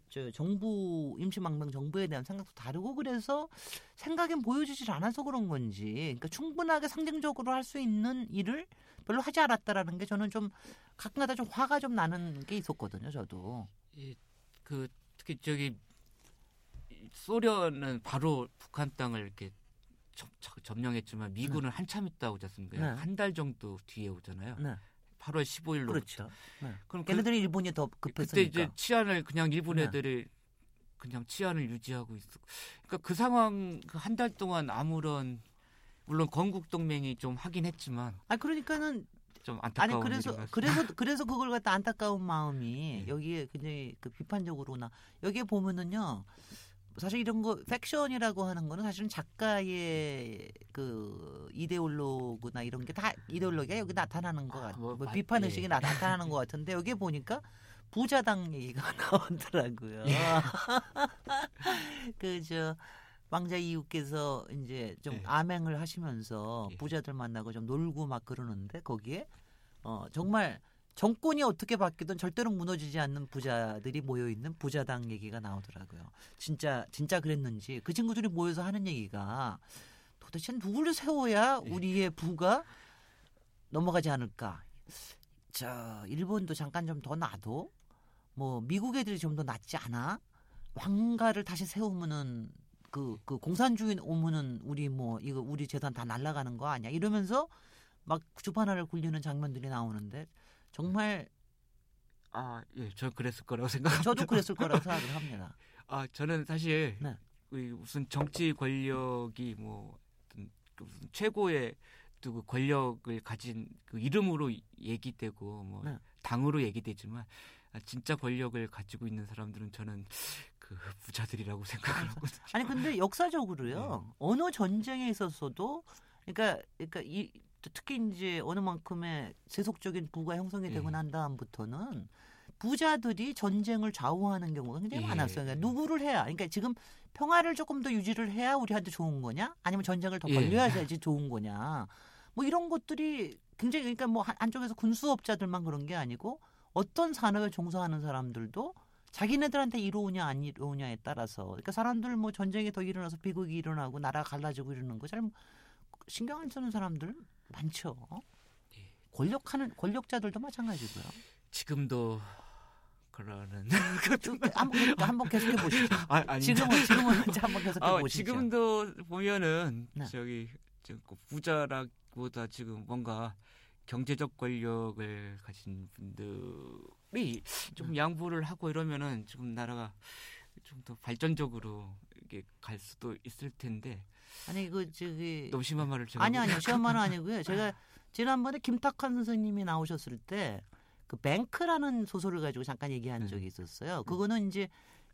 저 정부 임시망명 정부에 대한 생각도 다르고 그래서 생각엔 보여주질 않아서 그런 건지 그러니까 충분하게 상징적으로 할 수 있는 일을 별로 하지 않았다라는 게 저는 좀 가끔가다 좀 화가 좀 나는 게 있었거든요. 저도 예, 그 특히 저기 소련은 바로 북한 땅을 이렇게 점, 점령했지만 미군은 한참 있다 오지 않습니까? 네. 한달 정도 뒤에 오잖아요. 네 8월 15일로. 그렇죠. 네. 그럼 그, 걔네들이 일본이 더 그때 급했으니까 이제 치안을 그냥 일본 네. 애들이 그냥 치안을 유지하고 있어. 그러니까 그 상황 그 한 달 동안 아무런 물론 건국 동맹이 좀 하긴 했지만 아 그러니까는 좀 아니 안타까운 그래서 것 같습니다. 그래서 그래서 그걸 갖다 안타까운 마음이 예. 여기에 굉장히 그 비판적으로나 여기에 보면은요 사실 이런 거 팩션이라고 하는 거는 사실은 작가의 그 이데올로그나 이런 게 다 이데올로기가 여기 나타나는 것 아, 같아요. 뭐, 뭐 마- 비판 예. 의식이 나, 타나는 것 같은데 여기 보니까 부자당 얘기가 나오더라고요. 예. 그저 왕자 이웃께서 이제 좀 예. 암행을 하시면서 예. 부자들 만나고 좀 놀고 막 그러는데 거기에 어 정말 정권이 어떻게 바뀌든 절대로 무너지지 않는 부자들이 모여 있는 부자당 얘기가 나오더라고요. 진짜 진짜 그랬는지 그 친구들이 모여서 하는 얘기가 도대체 누구를 세워야 예. 우리의 부가 넘어가지 않을까? 저 일본도 잠깐 좀 더 놔도 뭐 미국 애들이 좀 더 낫지 않아? 왕가를 다시 세우면은 그, 그 공산주의 오면은 우리 뭐 이거 우리 재단 다 날아가는 거 아니야? 이러면서 막 주판화를 굴리는 장면들이 나오는데 정말 아, 예, 저 그랬을 거라고 생각합니다. 저도 그랬을 거라고 생각을 합니다. 아, 저는 사실 네. 그 무슨 정치 권력이 뭐 어떤 그 무슨 최고의 또그 권력을 가진 그 이름으로 이- 얘기되고 뭐 네. 당으로 얘기되지만 아, 진짜 권력을 가지고 있는 사람들은 저는 그 부자들이라고 생각을 하거든요. 아니 근데 역사적으로요 어느 전쟁에 있었어도 그러니까 그러니까 이 특히 이제 어느 만큼의 세속적인 부가 형성이 되고 예. 난 다음부터는 부자들이 전쟁을 좌우하는 경우가 굉장히 예. 많았어요. 그러니까 누구를 해야 그러니까 지금 평화를 조금 더 유지를 해야 우리한테 좋은 거냐? 아니면 전쟁을 더 예. 벌려야지 좋은 거냐? 뭐 이런 것들이 굉장히 그러니까 뭐 한- 한쪽에서 군수업자들만 그런 게 아니고 어떤 산업에 종사하는 사람들도 자기네들한테 이로우냐 안 이로우냐에 따라서 그러니까 사람들 뭐 전쟁이 더 일어나서 비극이 일어나고 나라 갈라지고 이러는 거 잘 신경 안 쓰는 사람들 많죠. 예. 권력하는 권력자들도 마찬가지고요. 지금도 그러는 쭉 한번 한번 계속해 보시죠. 아, 아니 지금은 지금은 한번 계속해 아, 보시죠. 지금도 보면은 네. 저기 저그 부자라기보다 지금 뭔가 경제적 권력을 가진 분들이 좀 양보를 하고 이러면은 지금 나라가 좀 더 발전적으로 이게 갈 수도 있을 텐데 아니 그 저기 너무 심한 말을 제가 아니 아니요 시험만은 아니고요. 제가 지난번에 김탁환 선생님이 나오셨을 때 그 뱅크라는 소설을 가지고 잠깐 얘기한 네. 적이 있었어요. 그거는 이제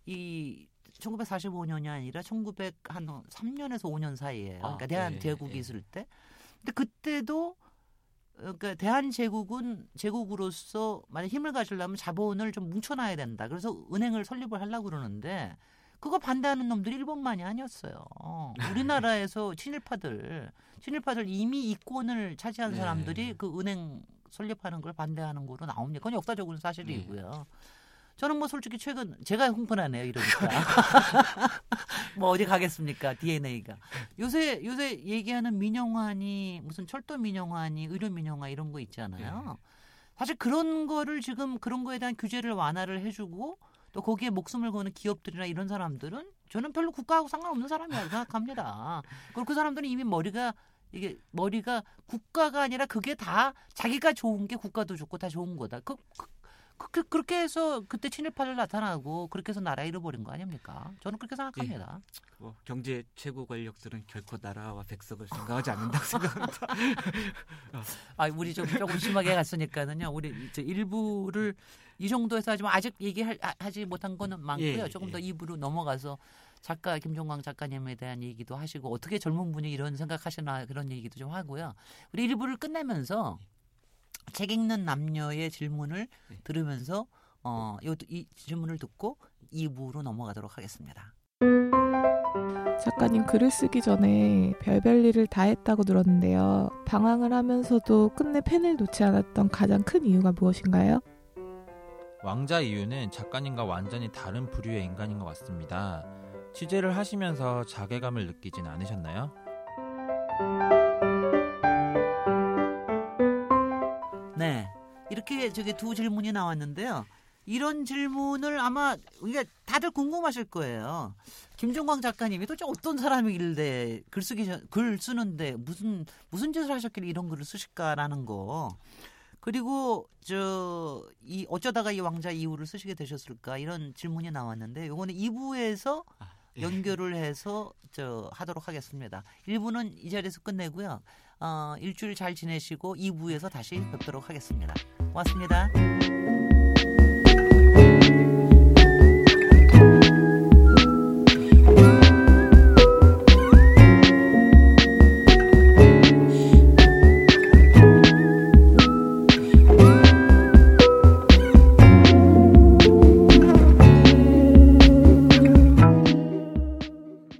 이 1945년이 아니라 1903년에서 5년 사이에요. 아, 그러니까 대한 예, 제국이 예. 있을 때. 근데 그때도 어, 그러니까 대한 제국은 제국으로서 만약 힘을 가지려면 자본을 좀 뭉쳐놔야 된다. 그래서 은행을 설립을 하려고 그러는데 그거 반대하는 놈들이 일본만이 아니었어요. 우리나라에서 친일파들, 친일파들 이미 이권을 차지한 네. 사람들이 그 은행 설립하는 걸 반대하는 거로 나옵니다. 그건 역사적으로는 사실이고요. 저는 뭐 솔직히 최근 제가 흥분하네요 이러니까 뭐 어디 가겠습니까 DNA가 요새 요새 얘기하는 민영환이 무슨 철도 민영환이 의료 민영화 이런 거 있잖아요. 사실 그런 거를 지금 그런 거에 대한 규제를 완화를 해주고 또 거기에 목숨을 거는 기업들이나 이런 사람들은 저는 별로 국가하고 상관없는 사람이라고 생각합니다. 그리고 그 사람들은 이미 머리가 이게 머리가 국가가 아니라 그게 다 자기가 좋은 게 국가도 좋고 다 좋은 거다. 그, 그, 그, 그렇게 해서 그때 친일파를 나타나고 그렇게 해서 나라 잃어버린 거 아닙니까? 저는 그렇게 생각합니다. 뭐 경제 최고 권력들은 결코 나라와 백성을 생각하지 않는다고 생각합니다. 아, 우리 좀 조금 심하게 갔으니까는요. 우리 저 일부를 이 정도에서 하지만 아직 얘기하지 못한 거는 많고요. 예, 조금 예. 더 입으로 넘어가서 작가 김종광 작가님에 대한 얘기도 하시고 어떻게 젊은 분이 이런 생각하시나 그런 얘기도 좀 하고요. 우리 일부를 끝내면서 책 읽는 남녀의 질문을 네. 들으면서 어, 요, 이 질문을 듣고 2부로 넘어가도록 하겠습니다. 작가님 글을 쓰기 전에 별별 일을 다 했다고 들었는데요. 방황을 하면서도 끝내 펜을 놓지 않았던 가장 큰 이유가 무엇인가요? 왕자 이유는 작가님과 완전히 다른 부류의 인간인 것 같습니다. 취재를 하시면서 자괴감을 느끼진 않으셨나요? 네. 이렇게 저기 두 질문이 나왔는데요. 이런 질문을 아마 이게 다들 궁금하실 거예요. 김종광 작가님이 도대체 어떤 사람이길래 글 쓰기 전- 글 쓰는데 무슨 무슨 짓을 하셨길래 이런 글을 쓰실까라는 거. 그리고 저 이 어쩌다가 이 왕자 이후를 쓰시게 되셨을까 이런 질문이 나왔는데 요거는 2부에서 아, 예. 연결을 해서 저 하도록 하겠습니다. 1부는 이 자리에서 끝내고요. 어, 일주일 잘 지내시고 2부에서 다시 뵙도록 하겠습니다. 고맙습니다.